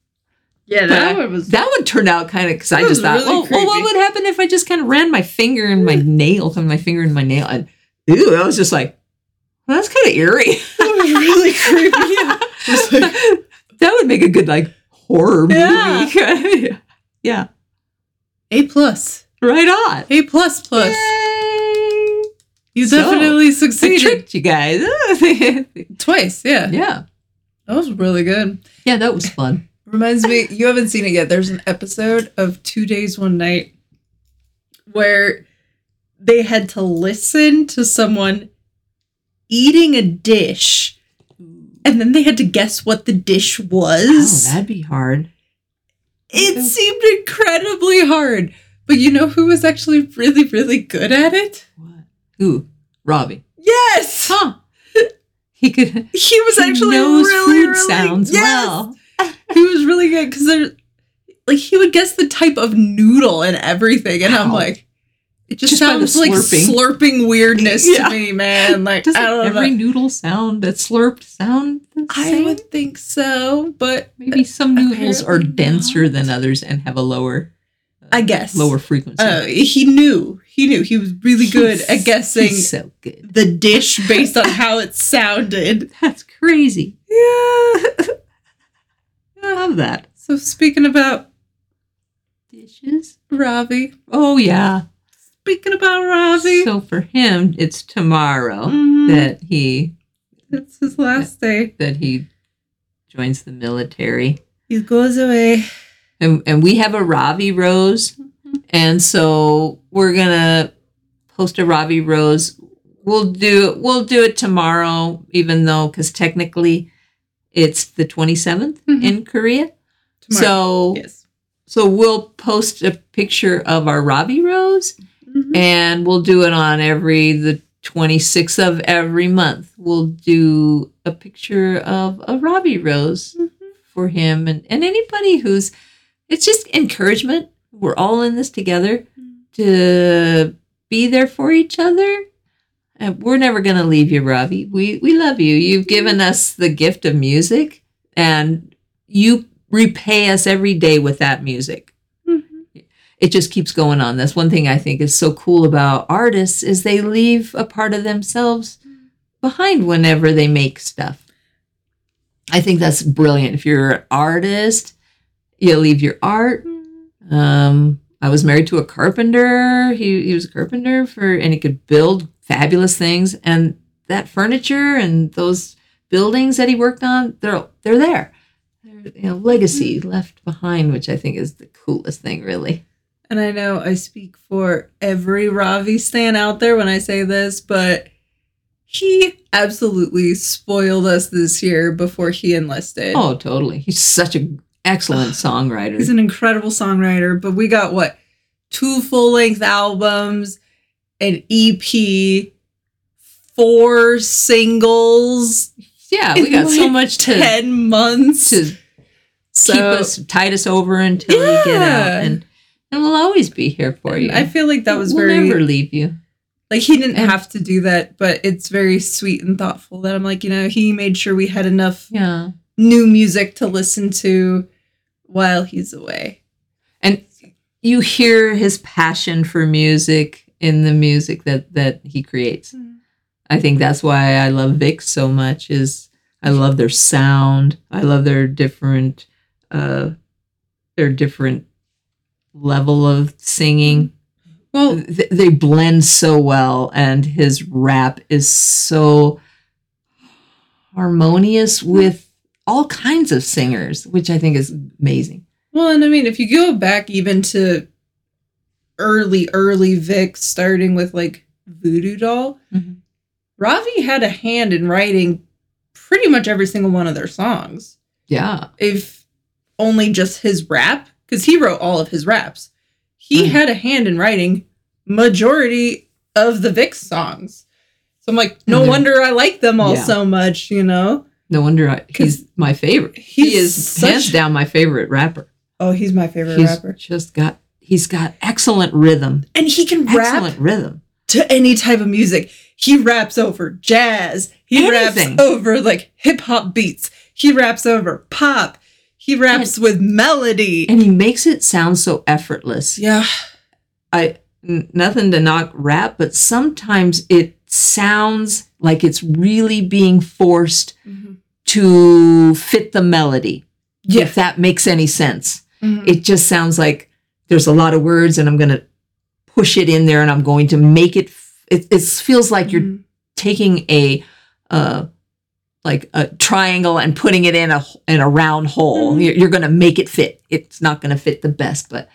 [SPEAKER 2] Yeah, that one was.
[SPEAKER 1] That would turn out kind of because I just thought,
[SPEAKER 2] really
[SPEAKER 1] well, well, what would happen if I just kind of ran my finger in my nail, and my finger in my nail, and ooh, I was just like, well, that's kind of eerie.
[SPEAKER 2] that was really creepy. Yeah. Like,
[SPEAKER 1] that would make a good like horror
[SPEAKER 2] Yeah.
[SPEAKER 1] movie. yeah,
[SPEAKER 2] A plus.
[SPEAKER 1] right on.
[SPEAKER 2] A plus plus.
[SPEAKER 1] Yay.
[SPEAKER 2] You
[SPEAKER 1] So,
[SPEAKER 2] definitely
[SPEAKER 1] I
[SPEAKER 2] succeeded
[SPEAKER 1] tricked you guys.
[SPEAKER 2] twice. Yeah.
[SPEAKER 1] yeah,
[SPEAKER 2] That was really good.
[SPEAKER 1] yeah, that was fun.
[SPEAKER 2] Reminds me, you haven't seen it yet. There's an episode of Two Days, One Night where they had to listen to someone eating a dish and then they had to guess what the dish was.
[SPEAKER 1] Oh, that'd be hard.
[SPEAKER 2] it seemed incredibly hard. But you know who was actually really, really good at it?
[SPEAKER 1] What? Who? Ravi.
[SPEAKER 2] Yes!
[SPEAKER 1] Huh. He could.
[SPEAKER 2] He was
[SPEAKER 1] he
[SPEAKER 2] actually
[SPEAKER 1] knows
[SPEAKER 2] really,
[SPEAKER 1] food
[SPEAKER 2] really
[SPEAKER 1] sounds
[SPEAKER 2] yes!
[SPEAKER 1] well.
[SPEAKER 2] he was really good because there like he would guess the type of noodle and everything and i'm like it just,
[SPEAKER 1] Just
[SPEAKER 2] sounds like
[SPEAKER 1] slurping.
[SPEAKER 2] slurping weirdness
[SPEAKER 1] Yeah.
[SPEAKER 2] to me man like
[SPEAKER 1] Doesn't
[SPEAKER 2] i don't
[SPEAKER 1] every
[SPEAKER 2] know
[SPEAKER 1] noodle sound that slurped sound the
[SPEAKER 2] i would think so but
[SPEAKER 1] Maybe some noodles are denser
[SPEAKER 2] not.
[SPEAKER 1] than others and have a lower. uh,
[SPEAKER 2] I guess.
[SPEAKER 1] lower frequency.
[SPEAKER 2] uh, he knew he knew he was really good
[SPEAKER 1] He's-
[SPEAKER 2] at guessing
[SPEAKER 1] so good.
[SPEAKER 2] the dish based on how it sounded
[SPEAKER 1] That's crazy.
[SPEAKER 2] yeah
[SPEAKER 1] I love that.
[SPEAKER 2] so speaking about
[SPEAKER 1] Dishes.
[SPEAKER 2] ravi
[SPEAKER 1] Oh yeah.
[SPEAKER 2] Speaking about ravi
[SPEAKER 1] So for him, it's tomorrow
[SPEAKER 2] Mhm.
[SPEAKER 1] that he
[SPEAKER 2] it's his last day
[SPEAKER 1] that he joins the military.
[SPEAKER 2] he goes away
[SPEAKER 1] and, and we have a Ravi rose, and so we're gonna post a Ravi rose. We'll do we'll do it tomorrow, even though because technically it's the twenty seventh
[SPEAKER 2] Mhm.
[SPEAKER 1] in Korea.
[SPEAKER 2] Tomorrow.
[SPEAKER 1] So
[SPEAKER 2] yes
[SPEAKER 1] so we'll post a picture of our Ravi rose,
[SPEAKER 2] Mhm.
[SPEAKER 1] and we'll do it on every the 26th of every month. We'll do a picture of a Ravi rose
[SPEAKER 2] Mhm.
[SPEAKER 1] for him and, and anybody who's it's just encouragement. We're all in this together to be there for each other. And we're never gonna leave you, Ravi. We we love you. You've given us the gift of music and you repay us every day with that music. It just keeps going on. That's one thing I think is so cool about artists is they leave a part of themselves behind whenever they make stuff. I think that's brilliant. If you're an artist, you leave your art. Um, I was married to a carpenter. He he was a carpenter for and he could build fabulous things and that furniture and those buildings that he worked on, they're they're there. They're, you know, legacy left behind, which I think is the coolest thing really.
[SPEAKER 2] And I know I speak for every Ravi stan out there when I say this, but he absolutely spoiled us this year before he enlisted.
[SPEAKER 1] Oh, totally. He's such an excellent songwriter.
[SPEAKER 2] He's an incredible songwriter, but we got what? Two full length albums, an EP, four singles.
[SPEAKER 1] yeah, we got so
[SPEAKER 2] like
[SPEAKER 1] much to
[SPEAKER 2] 10 months.
[SPEAKER 1] to
[SPEAKER 2] so,
[SPEAKER 1] keep us tide us over until we get
[SPEAKER 2] Yeah.
[SPEAKER 1] out and and we'll always be here for you.
[SPEAKER 2] I feel like that was
[SPEAKER 1] we'll
[SPEAKER 2] very
[SPEAKER 1] never leave you.
[SPEAKER 2] like he didn't
[SPEAKER 1] And-
[SPEAKER 2] have to do that, but it's very sweet and thoughtful that I'm like, you know, he made sure we had enough
[SPEAKER 1] Yeah.
[SPEAKER 2] new music to listen to while he's away.
[SPEAKER 1] And you hear his passion for music in the music that that he creates. I think that's why I love VIXX so much is I love their sound. I love their different uh their different level of singing.
[SPEAKER 2] Well,
[SPEAKER 1] Th- they blend so well and his rap is so harmonious with all kinds of singers, which I think is amazing.
[SPEAKER 2] well, and I mean, if you go back even to early, early VIXX, starting with like Voodoo Doll,
[SPEAKER 1] Mhm.
[SPEAKER 2] Ravi had a hand in writing pretty much every single one of their songs.
[SPEAKER 1] Yeah.
[SPEAKER 2] if only just his rap because he wrote all of his raps he
[SPEAKER 1] Mm.
[SPEAKER 2] had a hand in writing majority of the VIXX songs so i'm like no wonder i like them all
[SPEAKER 1] Yeah.
[SPEAKER 2] so much you know
[SPEAKER 1] No wonder I, he's my favorite.
[SPEAKER 2] he's
[SPEAKER 1] he is
[SPEAKER 2] such-
[SPEAKER 1] hands down my favorite rapper.
[SPEAKER 2] oh he's my favorite
[SPEAKER 1] He's
[SPEAKER 2] rapper
[SPEAKER 1] just got he's got excellent rhythm.
[SPEAKER 2] and he can rap
[SPEAKER 1] Excellent rhythm.
[SPEAKER 2] to any type of music he raps over jazz he
[SPEAKER 1] Anything.
[SPEAKER 2] raps over like hip-hop beats he raps over pop he raps with melody
[SPEAKER 1] And he makes it sound so effortless.
[SPEAKER 2] yeah
[SPEAKER 1] I n- nothing to knock rap, but sometimes it sounds like it's really being forced to fit the melody.
[SPEAKER 2] yeah
[SPEAKER 1] If that makes any sense.
[SPEAKER 2] Mhm.
[SPEAKER 1] It just sounds like there's a lot of words and I'm going to push it in there and I'm going to make it it, it feels like you're
[SPEAKER 2] Mhm.
[SPEAKER 1] taking a uh like a triangle and putting it in a in a round hole.
[SPEAKER 2] Mhm.
[SPEAKER 1] You're, you're going to make it fit. It's not going to fit the best, but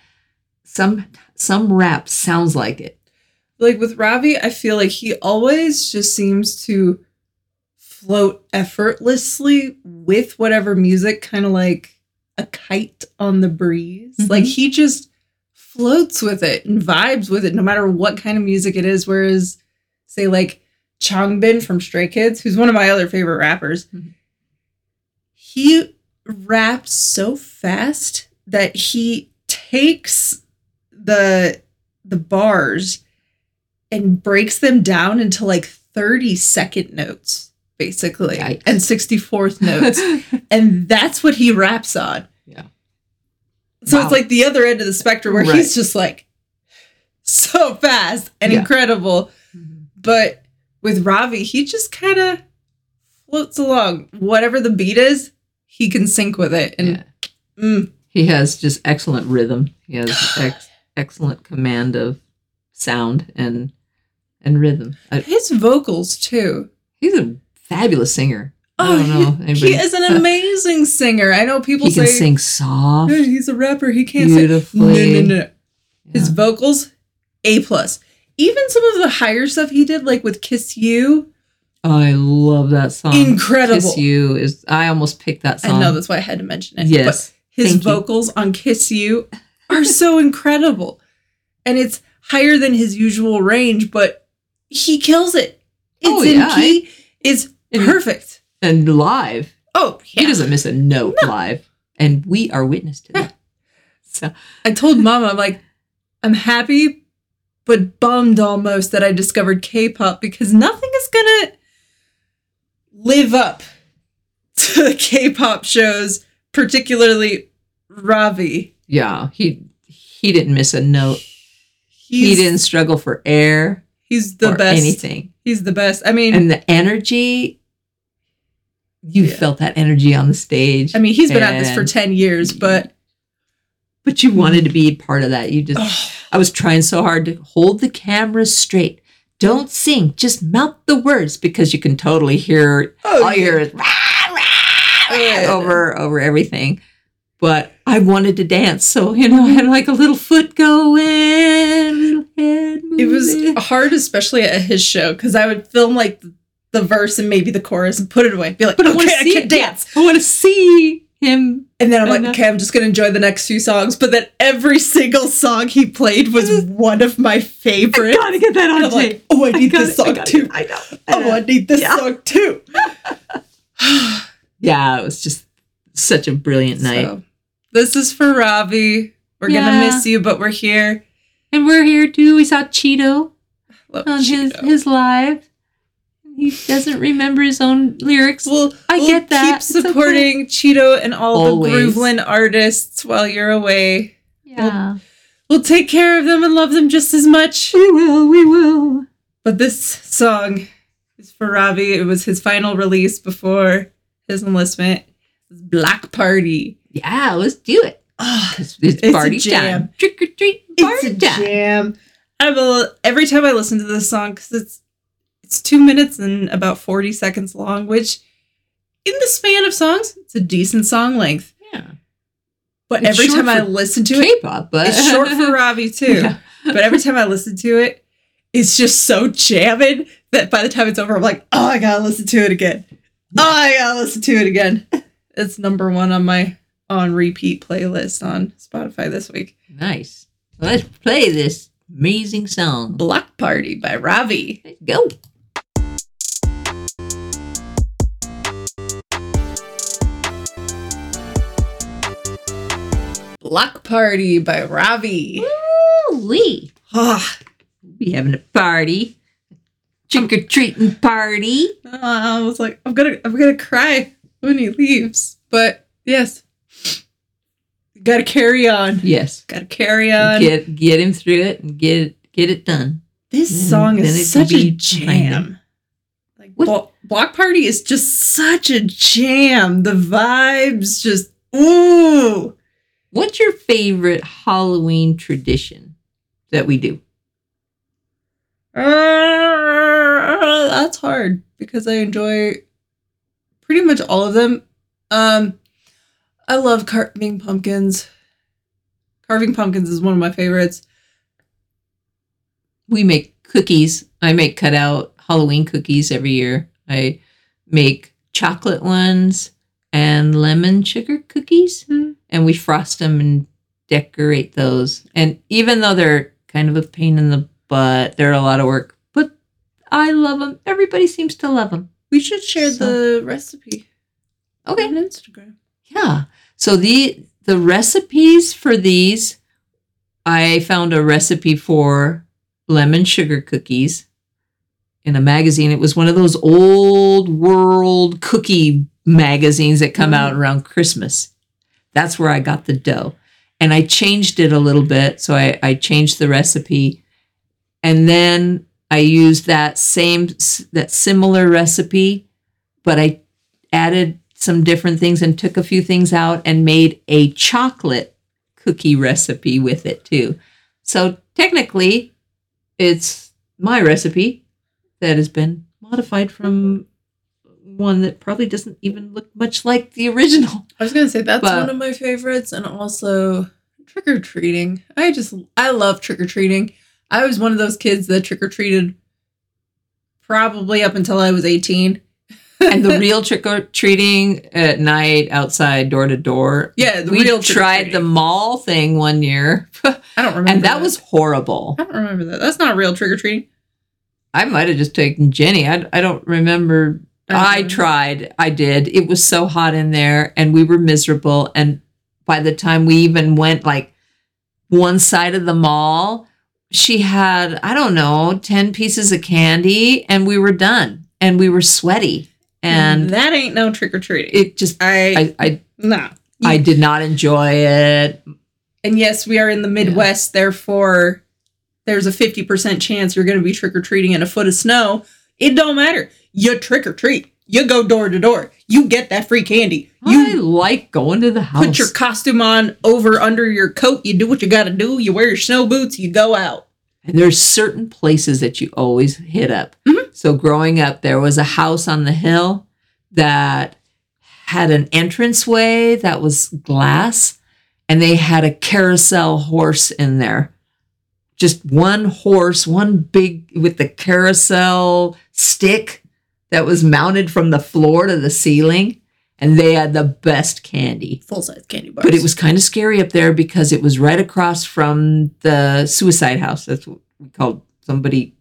[SPEAKER 1] some some rap sounds like it.
[SPEAKER 2] like with Ravi, I feel like he always just seems to float effortlessly with whatever music, kind of like a kite on the breeze.
[SPEAKER 1] Mhm.
[SPEAKER 2] Like he just floats with it and vibes with it, no matter what kind of music it is. Whereas, say, like Changbin from Stray Kids, who's one of my other favorite rappers,
[SPEAKER 1] Mhm.
[SPEAKER 2] he raps so fast that he takes the the bars and breaks them down into like 30 second notes basically
[SPEAKER 1] Yikes.
[SPEAKER 2] and 64th notes and that's what he raps on
[SPEAKER 1] Yeah.
[SPEAKER 2] so
[SPEAKER 1] Wow.
[SPEAKER 2] it's like the other end of the spectrum where
[SPEAKER 1] Right.
[SPEAKER 2] he's just like so fast and
[SPEAKER 1] Yeah.
[SPEAKER 2] incredible but with ravi he just kind of floats along whatever the beat is he can sync with it and
[SPEAKER 1] Yeah.
[SPEAKER 2] mm,
[SPEAKER 1] He has just excellent rhythm. He has ex- excellent command of sound and and rhythm.
[SPEAKER 2] His vocals too
[SPEAKER 1] he's a fabulous singer. I
[SPEAKER 2] Oh,
[SPEAKER 1] don't know.
[SPEAKER 2] he, he is an amazing singer. I know people
[SPEAKER 1] he can
[SPEAKER 2] say
[SPEAKER 1] sing soft,
[SPEAKER 2] "Hey, he's a rapper. He can't sing.
[SPEAKER 1] beautifully.
[SPEAKER 2] No, no, no. His vocals, a plus. Even some of the higher stuff he did, like with "Kiss You," oh,
[SPEAKER 1] I love that song.
[SPEAKER 2] incredible.
[SPEAKER 1] Kiss You is. I almost picked that song.
[SPEAKER 2] I know that's why I had to mention it.
[SPEAKER 1] Yes.
[SPEAKER 2] but his
[SPEAKER 1] thank you.
[SPEAKER 2] vocals on "Kiss You" are so incredible, and it's higher than his usual range, but he kills it. It's
[SPEAKER 1] Oh,
[SPEAKER 2] in
[SPEAKER 1] yeah,
[SPEAKER 2] key. It's
[SPEAKER 1] And-
[SPEAKER 2] perfect.
[SPEAKER 1] and live.
[SPEAKER 2] Oh,
[SPEAKER 1] He doesn't miss a note live, and we are witness to that. So
[SPEAKER 2] I told mama, I'm like, I'm happy, but bummed almost that I discovered K pop because nothing is gonna live up to K pop shows, particularly Ravi.
[SPEAKER 1] yeah, he he didn't miss a note.
[SPEAKER 2] He's,
[SPEAKER 1] he didn't struggle for air
[SPEAKER 2] He's the
[SPEAKER 1] or
[SPEAKER 2] best.
[SPEAKER 1] anything.
[SPEAKER 2] He's the best. I mean,
[SPEAKER 1] and the energy you
[SPEAKER 2] Yeah.
[SPEAKER 1] felt that energy on the stage
[SPEAKER 2] I mean, he's been at this for 10 years, but
[SPEAKER 1] but you wanted to be part of that. You just, I was trying so hard to hold the camera straight. Don't sing, just mouth the words because you can totally hear
[SPEAKER 2] oh,
[SPEAKER 1] all you hear rah, rah, rah, over over everything. But I wanted to dance, so you know, I had like a little foot going, little head
[SPEAKER 2] It was hard, especially at his show, because I would film like the, verse and maybe the chorus and put it away. Be like,
[SPEAKER 1] But I want to
[SPEAKER 2] I
[SPEAKER 1] see
[SPEAKER 2] can
[SPEAKER 1] it.
[SPEAKER 2] dance.
[SPEAKER 1] I want to see him.
[SPEAKER 2] And then I'm
[SPEAKER 1] I
[SPEAKER 2] like, okay, I'm just gonna enjoy the next few songs. But then every single song he played was one of my
[SPEAKER 1] I
[SPEAKER 2] favorites.
[SPEAKER 1] gotta get that on tape.
[SPEAKER 2] like, oh, I need
[SPEAKER 1] gotta-
[SPEAKER 2] this song too.
[SPEAKER 1] get- I know.
[SPEAKER 2] Oh, I need this
[SPEAKER 1] Yeah.
[SPEAKER 2] song too.
[SPEAKER 1] Yeah, it was just such a brilliant night.
[SPEAKER 2] So, this is for Ravi. We're
[SPEAKER 1] Yeah.
[SPEAKER 2] gonna miss you, but we're here.
[SPEAKER 1] And we're here too. We saw Cheeto
[SPEAKER 2] Love
[SPEAKER 1] on his his live. He doesn't remember his own lyrics.
[SPEAKER 2] We'll,
[SPEAKER 1] I
[SPEAKER 2] we'll
[SPEAKER 1] get that.
[SPEAKER 2] Keep
[SPEAKER 1] It's okay.
[SPEAKER 2] supporting Cheeto and all
[SPEAKER 1] Always.
[SPEAKER 2] the GROOVL1N artists while you're away.
[SPEAKER 1] yeah,
[SPEAKER 2] We'll take care of them and love them just as much.
[SPEAKER 1] we will. We will.
[SPEAKER 2] But this song is for Ravi. It was his final release before his enlistment. Block Party.
[SPEAKER 1] Yeah, let's do it.
[SPEAKER 2] Ah,
[SPEAKER 1] It's, it's
[SPEAKER 2] It's a
[SPEAKER 1] party
[SPEAKER 2] jam.
[SPEAKER 1] time. Trick or treat
[SPEAKER 2] it's a
[SPEAKER 1] time.
[SPEAKER 2] jam. I will every time I listen to this song because it's it's two minutes and about forty seconds long, which in the span of songs, it's a decent song length.
[SPEAKER 1] Yeah,
[SPEAKER 2] But
[SPEAKER 1] It's
[SPEAKER 2] every time I listen to it,
[SPEAKER 1] K-pop, but
[SPEAKER 2] it's short for Ravi too.
[SPEAKER 1] Yeah.
[SPEAKER 2] But every time I listen to it, it's just so jamming that by the time it's over, I'm like, oh, I gotta listen to it again. Oh, I gotta listen to it again. It's number one on my on repeat playlist on Spotify this week.
[SPEAKER 1] Nice. Let's play this amazing song.
[SPEAKER 2] Block Party by Ravi.
[SPEAKER 1] Let's go.
[SPEAKER 2] Block Party by Ravi.
[SPEAKER 1] Woo-wee.
[SPEAKER 2] Ah,
[SPEAKER 1] We having a party. Trick or treating party.
[SPEAKER 2] I was like, I'm gonna, I'm gonna cry when he leaves. But yes, gotta carry on.
[SPEAKER 1] Yes.
[SPEAKER 2] Gotta carry on.
[SPEAKER 1] Get get him through it and get it get it done.
[SPEAKER 2] This
[SPEAKER 1] Mm,
[SPEAKER 2] song is such a jam. Like
[SPEAKER 1] What-
[SPEAKER 2] Blo- Block Party is just such a jam. The vibes just ooh.
[SPEAKER 1] What's your favorite Halloween tradition that we do?
[SPEAKER 2] Uh, that's hard because I enjoy pretty much all of them. Um, I love carving pumpkins. Carving pumpkins is one of my favorites.
[SPEAKER 1] We make cookies. I make cutout Halloween cookies every year. I make chocolate ones and lemon sugar cookies.
[SPEAKER 2] Hmm.
[SPEAKER 1] and we frost them and decorate those. And even though they're kind of a pain in the butt, they're a lot of work, but I love them. Everybody seems to love them.
[SPEAKER 2] We should share the recipe
[SPEAKER 1] Okay.
[SPEAKER 2] on Instagram.
[SPEAKER 1] Yeah. So the the recipes for these, I found a recipe for lemon sugar cookies in a magazine. It was one of those old world cookie magazines that come out
[SPEAKER 2] Mm.
[SPEAKER 1] around Christmas. That's where I got the dough. And I changed it a little bit. So I, I changed the recipe. And then I used that same, that similar recipe, but I added some different things and took a few things out and made a chocolate cookie recipe with it too. So technically, it's my recipe that has been modified from one that probably doesn't even look much like the original.
[SPEAKER 2] I was gonna say that's
[SPEAKER 1] But-
[SPEAKER 2] one of my favorites, and also trick or treating. I just I love trick or treating. I was one of those kids that trick or treated probably up until I was eighteen.
[SPEAKER 1] And the real trick or treating at night outside door to door.
[SPEAKER 2] Yeah, the
[SPEAKER 1] we
[SPEAKER 2] real
[SPEAKER 1] tried the mall thing one year,
[SPEAKER 2] I don't remember,
[SPEAKER 1] and that was horrible.
[SPEAKER 2] I don't remember that. That's not real trick or treating.
[SPEAKER 1] I might have just taken Jenny. I, I don't remember. I uh-huh. tried. I did. It was so hot in there and we were miserable. And by the time we even went like one side of the mall, she had, I don't know, 10 pieces of candy and we were done and we were sweaty. And
[SPEAKER 2] that ain't no trick or treating.
[SPEAKER 1] it just,
[SPEAKER 2] I,
[SPEAKER 1] I, I,
[SPEAKER 2] nah.
[SPEAKER 1] I did not enjoy it.
[SPEAKER 2] and yes, we are in the Midwest, therefore there's a fifty percent chance you're going to be trick or treating in a foot of snow. It don't matter. You trick or treat. You go door to door. You get that free candy. You
[SPEAKER 1] I like going to the house.
[SPEAKER 2] put your costume on over under your coat. You do what you got to do. You wear your snow boots. You go out.
[SPEAKER 1] And there's certain places that you always hit up.
[SPEAKER 2] Mhm.
[SPEAKER 1] So growing up, there was a house on the hill that had an entranceway that was glass, and they had a carousel horse in there. Just one horse, one big with the carousel stick that was mounted from the floor to the ceiling, and they had the best candy.
[SPEAKER 2] Full size candy bars.
[SPEAKER 1] But it was kind of scary up there because it was right across from the suicide house. That's what we called somebody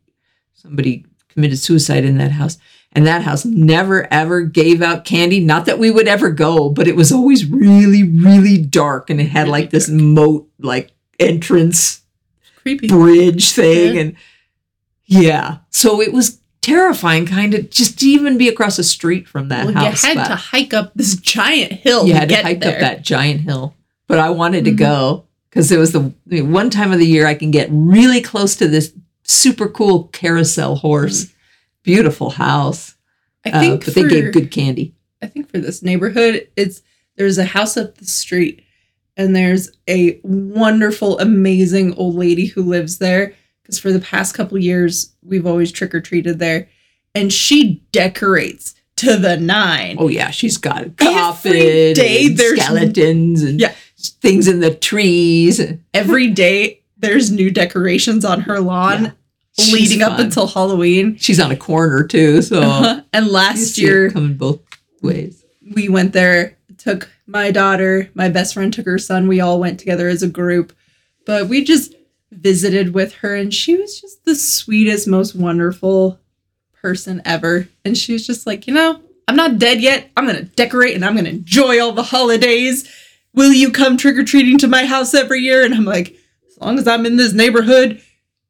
[SPEAKER 1] somebody committed suicide in that house. And that house never ever gave out candy. Not that we would ever go, but it was always really, really dark and it had
[SPEAKER 2] Really
[SPEAKER 1] like this
[SPEAKER 2] dark.
[SPEAKER 1] moat like entrance
[SPEAKER 2] creepy.
[SPEAKER 1] bridge thing
[SPEAKER 2] Yeah.
[SPEAKER 1] and yeah. So it was terrifying kind of just to even be across the street from that
[SPEAKER 2] Well,
[SPEAKER 1] house.
[SPEAKER 2] you had
[SPEAKER 1] but-
[SPEAKER 2] to hike up this giant hill.
[SPEAKER 1] you had to hike
[SPEAKER 2] there.
[SPEAKER 1] up that giant hill. But I wanted to
[SPEAKER 2] Mhm.
[SPEAKER 1] go because it was the I mean, one time of the year I can get really close to this super cool carousel horse. Beautiful house.
[SPEAKER 2] I
[SPEAKER 1] Uh,
[SPEAKER 2] think
[SPEAKER 1] but
[SPEAKER 2] for,
[SPEAKER 1] they gave good candy.
[SPEAKER 2] I think for this neighborhood, it's there's a house up the street, and there's a wonderful, amazing old lady who lives there. Because for the past couple years, we've always trick or treated there, and she decorates to the nine.
[SPEAKER 1] Oh yeah, she's got coffin
[SPEAKER 2] day
[SPEAKER 1] and
[SPEAKER 2] there's-
[SPEAKER 1] skeletons and
[SPEAKER 2] Yeah.
[SPEAKER 1] things in the trees.
[SPEAKER 2] Every day, there's new decorations on her lawn,
[SPEAKER 1] She's
[SPEAKER 2] leading up
[SPEAKER 1] fun.
[SPEAKER 2] until Halloween.
[SPEAKER 1] she's on a corner too. So
[SPEAKER 2] uh-huh.
[SPEAKER 1] and
[SPEAKER 2] last year,
[SPEAKER 1] coming both ways.
[SPEAKER 2] we went there took my daughter my best friend took her son we all went together as a group but we just visited with her and she was just the sweetest most wonderful person ever and she was just like you know i'm not dead yet i'm gonna decorate and i'm gonna enjoy all the holidays will you come trick-or-treating to my house every year and i'm like as long as i'm in this neighborhood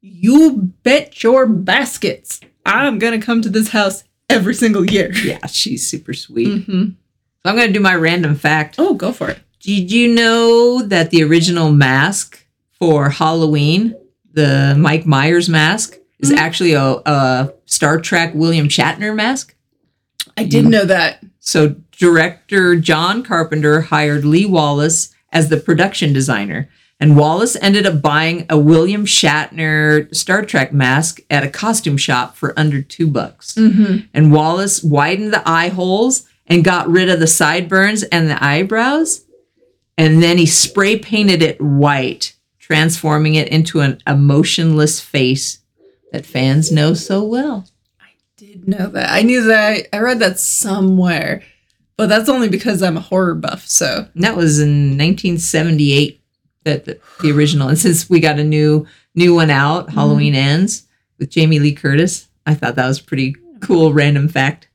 [SPEAKER 2] you bet your baskets i'm gonna come to this house every single year
[SPEAKER 1] Yeah, she's super sweet.
[SPEAKER 2] Mhm.
[SPEAKER 1] So I'm gonna do my random fact.
[SPEAKER 2] oh go for it
[SPEAKER 1] Did you know that the original mask for Halloween, the Mike Myers mask, is
[SPEAKER 2] Mhm.
[SPEAKER 1] actually a, a Star Trek William Shatner mask?
[SPEAKER 2] I didn't know that.
[SPEAKER 1] So director John Carpenter hired Lee Wallace as the production designer. And Wallace ended up buying a William Shatner Star Trek mask at a costume shop for under two bucks.
[SPEAKER 2] Mm-hmm.
[SPEAKER 1] And Wallace widened the eye holes and got rid of the sideburns and the eyebrows. And then he spray painted it white, transforming it into an emotionless face that fans know so well.
[SPEAKER 2] I did know that. I knew that. I read that somewhere, but that's only because I'm a horror buff. So
[SPEAKER 1] And that was in 1978 that the, the original. And since we got a new new one out, mm-hmm. Halloween Ends with Jamie Lee Curtis, I thought that was a pretty cool random fact.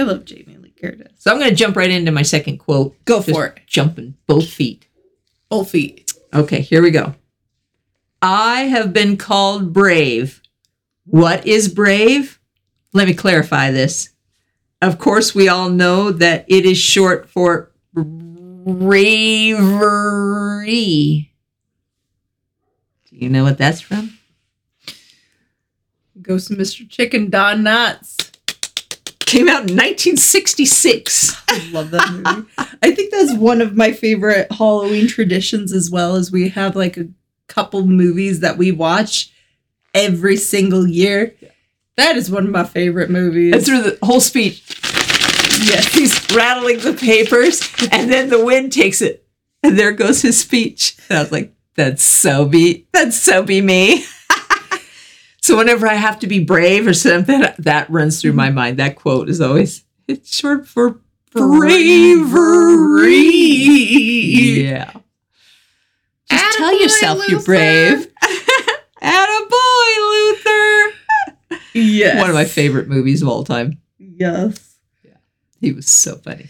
[SPEAKER 2] I love Jamie Lee Curtis.
[SPEAKER 1] So I'm going to jump right into my second quote.
[SPEAKER 2] Go
[SPEAKER 1] Just
[SPEAKER 2] for it.
[SPEAKER 1] Jumping both feet.
[SPEAKER 2] Both feet.
[SPEAKER 1] Okay, here we go. I have been called brave. What is brave? Let me clarify this. Of course, we all know that it is short for bravery. Do you know what that's from?
[SPEAKER 2] Ghost and Mr. Chicken, Don Knotts.
[SPEAKER 1] Came out in 1966.
[SPEAKER 2] I love that movie. I think that's one of my favorite Halloween traditions as well as we have like a couple movies that we watch every single year. That is one of my favorite movies.
[SPEAKER 1] And through the whole speech,
[SPEAKER 2] yes.
[SPEAKER 1] he's rattling the papers, and then the wind takes it, and there goes his speech. And I was like, "That's so be, that's so be me." so whenever I have to be brave or something, that runs through my mind. That quote is always it's short for bravery. Yeah. Just tell
[SPEAKER 2] Attaboy,
[SPEAKER 1] yourself you're
[SPEAKER 2] Luther.
[SPEAKER 1] brave. Attaboy, Luther.
[SPEAKER 2] Yes.
[SPEAKER 1] One of my favorite movies of all time.
[SPEAKER 2] Yes. Yeah.
[SPEAKER 1] He was so funny.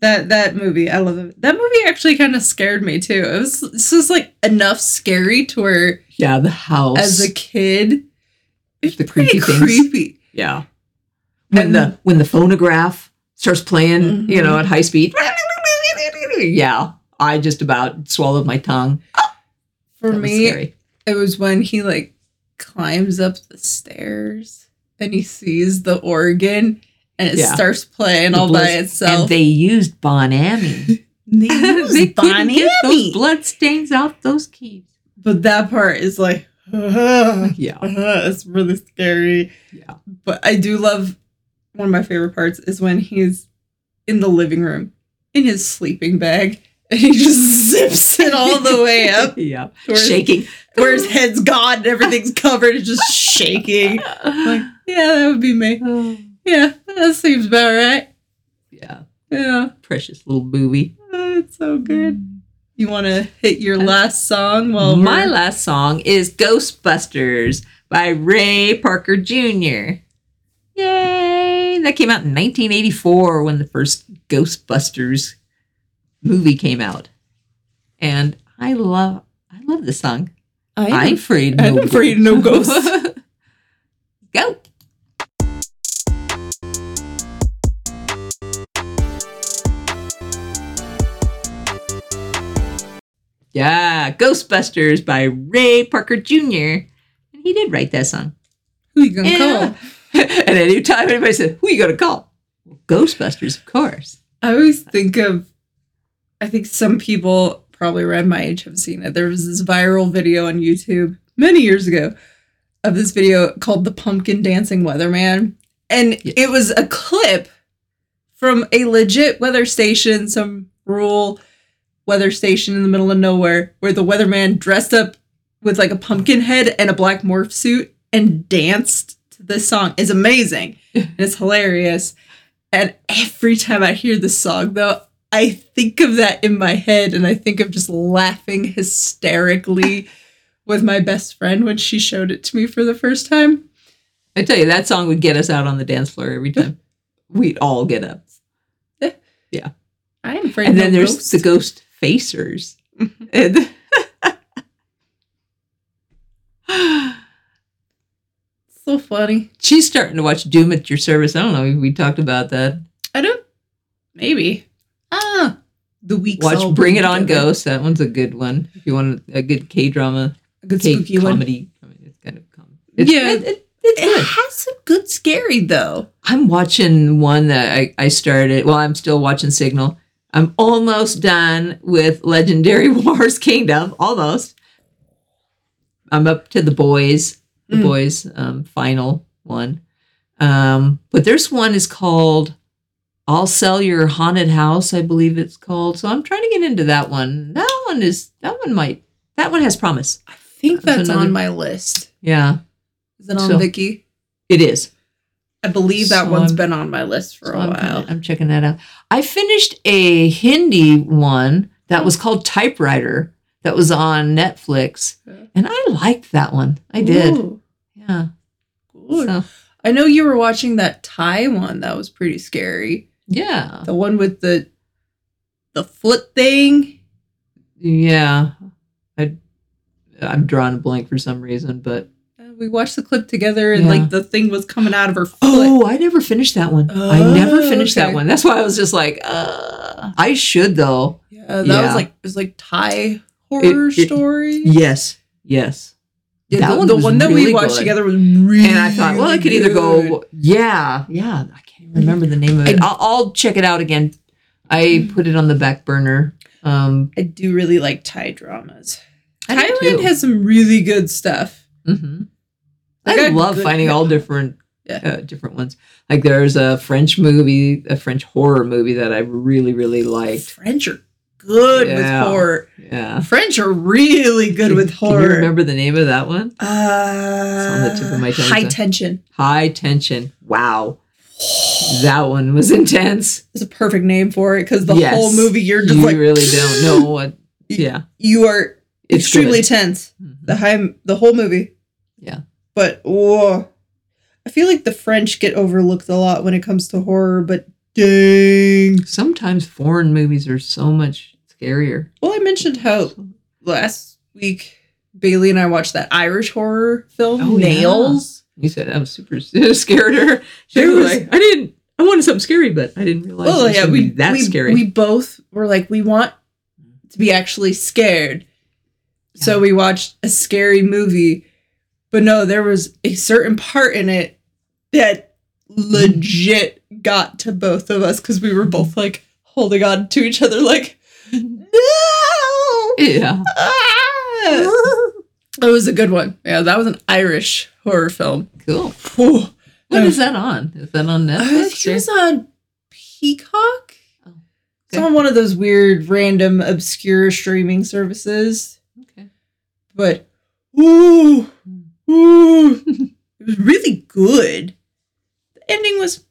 [SPEAKER 2] That that movie, I love it. That movie actually kind of scared me too. It was this is like enough scary to where
[SPEAKER 1] Yeah, the house.
[SPEAKER 2] as a kid it's
[SPEAKER 1] The creepy things.
[SPEAKER 2] creepy.
[SPEAKER 1] Yeah. When the when the phonograph starts playing, you
[SPEAKER 2] Mhm.
[SPEAKER 1] know, at high speed. Yeah. I just about swallowed my tongue.
[SPEAKER 2] For me,
[SPEAKER 1] scary.
[SPEAKER 2] it was when he like climbs up the stairs and he sees the organ and it
[SPEAKER 1] Yeah.
[SPEAKER 2] starts playing
[SPEAKER 1] The
[SPEAKER 2] all by itself.
[SPEAKER 1] And they used Bon Ami.
[SPEAKER 2] They used
[SPEAKER 1] they couldn't those blood stains off those keys.
[SPEAKER 2] But that part is like,
[SPEAKER 1] Yeah.
[SPEAKER 2] it's really scary.
[SPEAKER 1] Yeah.
[SPEAKER 2] But I do love one of my favorite parts is when he's in the living room in his sleeping bag and he just zips it all the way up
[SPEAKER 1] Yeah.
[SPEAKER 2] Whereas-
[SPEAKER 1] Shaking.
[SPEAKER 2] where his head's gone and everything's covered, it's just shaking. Like, yeah, that would be me.
[SPEAKER 1] Oh,
[SPEAKER 2] Yeah, that seems about right.
[SPEAKER 1] yeah.
[SPEAKER 2] Yeah,
[SPEAKER 1] Precious little booby.
[SPEAKER 2] oh, it's so good. Mm. You want to hit your uh, last song? Well,
[SPEAKER 1] My last song is Ghostbusters by Ray Parker Jr. Yay! That came out in 1984 when the first Ghostbusters movie came out. And I love I love this song. I'm
[SPEAKER 2] I
[SPEAKER 1] afraid
[SPEAKER 2] I'm afraid no ghosts.
[SPEAKER 1] Go. Yeah, Ghostbusters by Ray Parker Jr. And he did write that song.
[SPEAKER 2] who you gonna
[SPEAKER 1] Yeah.
[SPEAKER 2] call?
[SPEAKER 1] and anytime anybody said, Who you gonna call? Well, Ghostbusters, of course.
[SPEAKER 2] I always think of. I think some people probably around my age have seen it. There was this viral video on YouTube many years ago of this video called "The Pumpkin Dancing Weatherman," and it was a clip from a legit weather station, some rural weather station in the middle of nowhere, where the weatherman dressed up with like a pumpkin head and a black morph suit and danced to this song. It's amazing. and it's hilarious. And every time I hear this song, though, I think of that in my head and I think of just laughing hysterically with my best friend when she showed it to me for the first time.
[SPEAKER 1] I tell you, that song would get us out on the dance floor every time. We'd all get up. Yeah.
[SPEAKER 2] I am afraid
[SPEAKER 1] And then there's
[SPEAKER 2] ghosts.
[SPEAKER 1] the ghost facers. And
[SPEAKER 2] so funny.
[SPEAKER 1] she's starting to watch Doom at Your Service. I don't know if we talked about that.
[SPEAKER 2] I don't. Maybe. Ah, the weeks. all
[SPEAKER 1] Watch Bring It On
[SPEAKER 2] together.
[SPEAKER 1] Ghost. That one's a good one. If you want a good K drama,
[SPEAKER 2] A good
[SPEAKER 1] K
[SPEAKER 2] spooky one.
[SPEAKER 1] comedy. I mean, it's kind of com- it's,
[SPEAKER 2] Yeah.
[SPEAKER 1] it- it- it's
[SPEAKER 2] It has some good scary though.
[SPEAKER 1] I'm watching one that I, I started. Well, I'm still watching Signal. I'm almost done with Legendary Wars Kingdom. Almost. I'm up to the boys. The
[SPEAKER 2] Mm.
[SPEAKER 1] boys um, final one. Um, but there's one is called "I'll Sell Your Haunted House." I believe it's called. So I'm trying to get into that one. That one is that one might that one has promise.
[SPEAKER 2] I think
[SPEAKER 1] That's
[SPEAKER 2] that's
[SPEAKER 1] another-
[SPEAKER 2] on my list.
[SPEAKER 1] Yeah,
[SPEAKER 2] Is it on
[SPEAKER 1] So-
[SPEAKER 2] Viki?
[SPEAKER 1] it is.
[SPEAKER 2] I believe that
[SPEAKER 1] So
[SPEAKER 2] one's
[SPEAKER 1] I'm-
[SPEAKER 2] been on my list for
[SPEAKER 1] So
[SPEAKER 2] a
[SPEAKER 1] I'm,
[SPEAKER 2] while.
[SPEAKER 1] kinda- I'm checking that out. I finished a Hindi one that was called Typewriter that was on Netflix, and I liked that one. I did.
[SPEAKER 2] Ooh,
[SPEAKER 1] Yeah.
[SPEAKER 2] good.
[SPEAKER 1] So,
[SPEAKER 2] I know you were watching that Thai one that was pretty scary.
[SPEAKER 1] Yeah.
[SPEAKER 2] The one with the the foot thing.
[SPEAKER 1] Yeah. I I'm drawing a blank for some reason, but
[SPEAKER 2] Uh, We watched the clip together and
[SPEAKER 1] Yeah.
[SPEAKER 2] like the thing was coming out of her foot.
[SPEAKER 1] oh, I never finished that one. I never
[SPEAKER 2] Oh,
[SPEAKER 1] finished
[SPEAKER 2] okay.
[SPEAKER 1] that one. That's why I was just like, uh, I should though.
[SPEAKER 2] yeah, that
[SPEAKER 1] Yeah.
[SPEAKER 2] was like it was like Thai horror
[SPEAKER 1] It- it-
[SPEAKER 2] story.
[SPEAKER 1] Yes. Yes.
[SPEAKER 2] Yeah,
[SPEAKER 1] that
[SPEAKER 2] the,
[SPEAKER 1] one
[SPEAKER 2] the one that
[SPEAKER 1] really
[SPEAKER 2] we watched
[SPEAKER 1] good.
[SPEAKER 2] together was really.
[SPEAKER 1] and I thought, well, I could either go, yeah, yeah. I remember the name of it.
[SPEAKER 2] I-
[SPEAKER 1] I'll, I'll check it out again. I put it on the back burner. Um,
[SPEAKER 2] I do really like Thai dramas.
[SPEAKER 1] I do
[SPEAKER 2] Thailand
[SPEAKER 1] too.
[SPEAKER 2] has some really good stuff.
[SPEAKER 1] mhm.
[SPEAKER 2] They
[SPEAKER 1] I
[SPEAKER 2] got
[SPEAKER 1] love
[SPEAKER 2] good-
[SPEAKER 1] finding all different,
[SPEAKER 2] Yeah.
[SPEAKER 1] uh, different ones. Like there's a French movie, a French horror movie that I really, really liked.
[SPEAKER 2] French are good
[SPEAKER 1] Yeah.
[SPEAKER 2] with horror.
[SPEAKER 1] Yeah.
[SPEAKER 2] French are really good with
[SPEAKER 1] Can
[SPEAKER 2] horror.
[SPEAKER 1] you remember the name of that one?
[SPEAKER 2] Uh,
[SPEAKER 1] on the tip of my tongue,
[SPEAKER 2] High
[SPEAKER 1] so-
[SPEAKER 2] tension
[SPEAKER 1] High Tension. Wow. That one was intense.
[SPEAKER 2] It's a perfect name for it because the
[SPEAKER 1] Yes.
[SPEAKER 2] whole movie you're just
[SPEAKER 1] you
[SPEAKER 2] like
[SPEAKER 1] really don't know what. Yeah.
[SPEAKER 2] you are
[SPEAKER 1] It's
[SPEAKER 2] extremely
[SPEAKER 1] good.
[SPEAKER 2] tense.
[SPEAKER 1] Mhm.
[SPEAKER 2] The high the whole movie.
[SPEAKER 1] Yeah.
[SPEAKER 2] But whoa. I feel like the French get overlooked a lot when it comes to horror, but dang.
[SPEAKER 1] Sometimes foreign movies are so much scarier.
[SPEAKER 2] Well, I mentioned how last week Bailey and I watched that Irish horror film,
[SPEAKER 1] Oh, yeah. You said I was super scared her. She was
[SPEAKER 2] was-
[SPEAKER 1] like, I didn't. I wanted something scary, but I didn't realize.
[SPEAKER 2] Oh
[SPEAKER 1] it was
[SPEAKER 2] yeah, we
[SPEAKER 1] be that
[SPEAKER 2] we,
[SPEAKER 1] scary.
[SPEAKER 2] We both were like, we want to be actually scared, so we watched a scary movie. But no, there was a certain part in it that legit got to both of us because we were both like holding on to each other, like, no!
[SPEAKER 1] Yeah.
[SPEAKER 2] Ah! That was a good one. Yeah, that was an Irish horror film.
[SPEAKER 1] Cool.
[SPEAKER 2] Whew.
[SPEAKER 1] What
[SPEAKER 2] Uh,
[SPEAKER 1] is that on? Is that on
[SPEAKER 2] I
[SPEAKER 1] Netflix?
[SPEAKER 2] think it was on Peacock.
[SPEAKER 1] Oh,
[SPEAKER 2] It's on one of those weird, random, obscure streaming services.
[SPEAKER 1] Okay.
[SPEAKER 2] But, ooh,
[SPEAKER 1] Hmm.
[SPEAKER 2] ooh, it was really good. The ending was,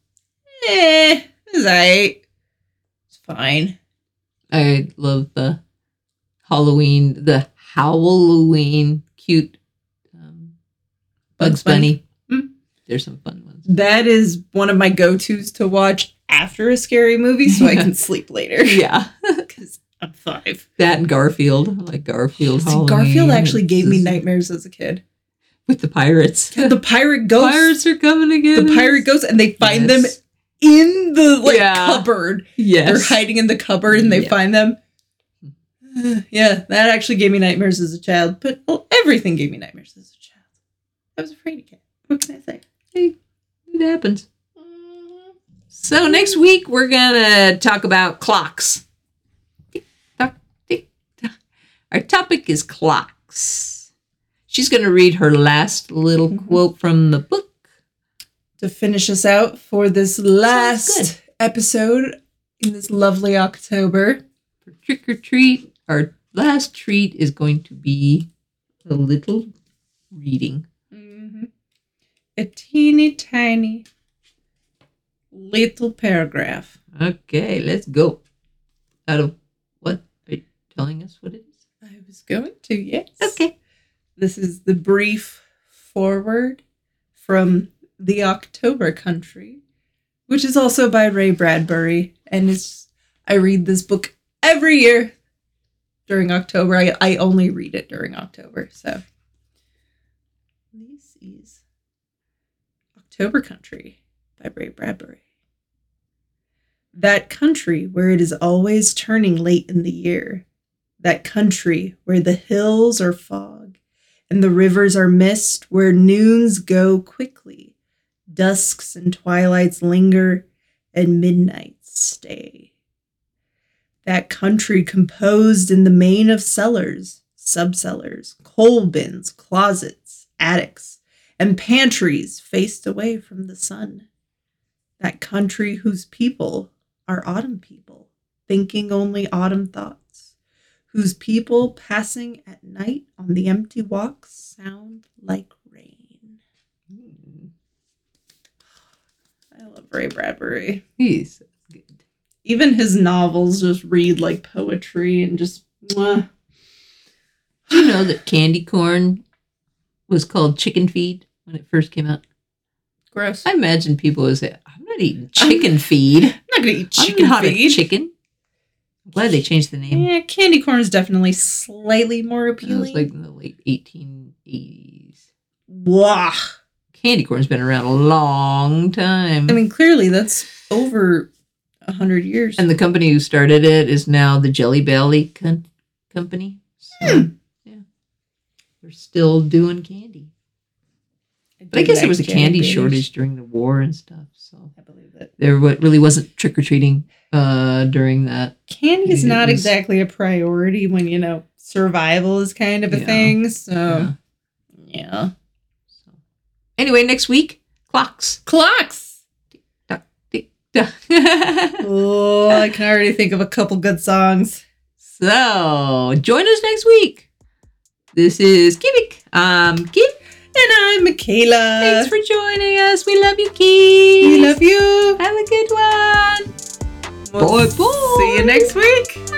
[SPEAKER 2] eh, it was alright. It's fine.
[SPEAKER 1] I love the Halloween, the Halloween cute um, Bugs,
[SPEAKER 2] Bugs Bunny.
[SPEAKER 1] Bunny.
[SPEAKER 2] Mm.
[SPEAKER 1] There's some fun ones.
[SPEAKER 2] That is one of my go tos to watch after a scary movie so I can sleep later.
[SPEAKER 1] Yeah.
[SPEAKER 2] Because I'm five.
[SPEAKER 1] That and Garfield. I like Garfield.
[SPEAKER 2] See, Garfield actually gave me nightmares as a kid.
[SPEAKER 1] with the pirates.
[SPEAKER 2] The pirate ghosts.
[SPEAKER 1] Pirates are coming again.
[SPEAKER 2] the pirate ghosts, and they find them in the like
[SPEAKER 1] Yeah.
[SPEAKER 2] cupboard.
[SPEAKER 1] Yes.
[SPEAKER 2] They're hiding in the cupboard, and they
[SPEAKER 1] Yeah.
[SPEAKER 2] find them. yeah, that actually gave me nightmares as a child. But well, everything gave me nightmares as a child. I was afraid again. What can I say?
[SPEAKER 1] It happens. So next week we're gonna talk about clocks. Tick tock, tick tock. Our topic is clocks. She's gonna read her last little
[SPEAKER 2] Mhm.
[SPEAKER 1] quote from the book.
[SPEAKER 2] To finish us out for this last episode in this lovely October.
[SPEAKER 1] For trick or treat, our last treat is going to be a little reading.
[SPEAKER 2] Mm-hmm. A teeny tiny little paragraph.
[SPEAKER 1] Okay, let's go. Out of what are you telling us what it is?
[SPEAKER 2] I was going to, yes.
[SPEAKER 1] Okay.
[SPEAKER 2] This is the brief forward from The October Country, which is also by Ray Bradbury. And it's I read this book every year during October. I, I only read it during October. So this is October Country by Ray Bradbury. That country where it is always turning late in the year. That country where the hills are fog and the rivers are mist, where noons go quickly, dusks and twilights linger, and midnights stay. That country composed in the main of cellars, subcellars, coal bins, closets, attics, and pantries faced away from the sun. That country whose people are autumn people, thinking only autumn thoughts whose people passing at night on the empty walks sound like rain. Hmm. I love Ray Bradbury.
[SPEAKER 1] He's.
[SPEAKER 2] Even his novels just read like poetry and just mwah.
[SPEAKER 1] Do you know that candy corn was called chicken feed when it first came out?
[SPEAKER 2] gross.
[SPEAKER 1] I imagine people would say, I'm not eating chicken feed.
[SPEAKER 2] I'm not gonna eat chicken
[SPEAKER 1] I'm not
[SPEAKER 2] feed.
[SPEAKER 1] chicken. I'm glad they changed the name.
[SPEAKER 2] Yeah, candy corn is definitely slightly more appealing.
[SPEAKER 1] It was like in the late 1880s.
[SPEAKER 2] Wah.
[SPEAKER 1] Candy corn's been around a long time.
[SPEAKER 2] I mean, clearly that's over a hundred years.
[SPEAKER 1] and the company who started it is now the Jelly Belly con- company. So,
[SPEAKER 2] Hmm.
[SPEAKER 1] yeah. They're still doing candy. But I guess there was a candy shortage during the war and stuff. So
[SPEAKER 2] I believe that.
[SPEAKER 1] there really wasn't trick or treating uh, during that.
[SPEAKER 2] Candy is not
[SPEAKER 1] was-
[SPEAKER 2] exactly a priority when you know survival is kind of a
[SPEAKER 1] Yeah.
[SPEAKER 2] thing. So
[SPEAKER 1] Yeah.
[SPEAKER 2] yeah.
[SPEAKER 1] So. Anyway, next week, clocks.
[SPEAKER 2] Clocks. Oh, I can already think of a couple good songs.
[SPEAKER 1] So join us next week. This is Kivik. Um, Kim,
[SPEAKER 2] And I'm Michala.
[SPEAKER 1] thanks for joining us. We love you, Kim.
[SPEAKER 2] we love you.
[SPEAKER 1] Have a good one.
[SPEAKER 2] We'll
[SPEAKER 1] Bye, bye.
[SPEAKER 2] See you next week.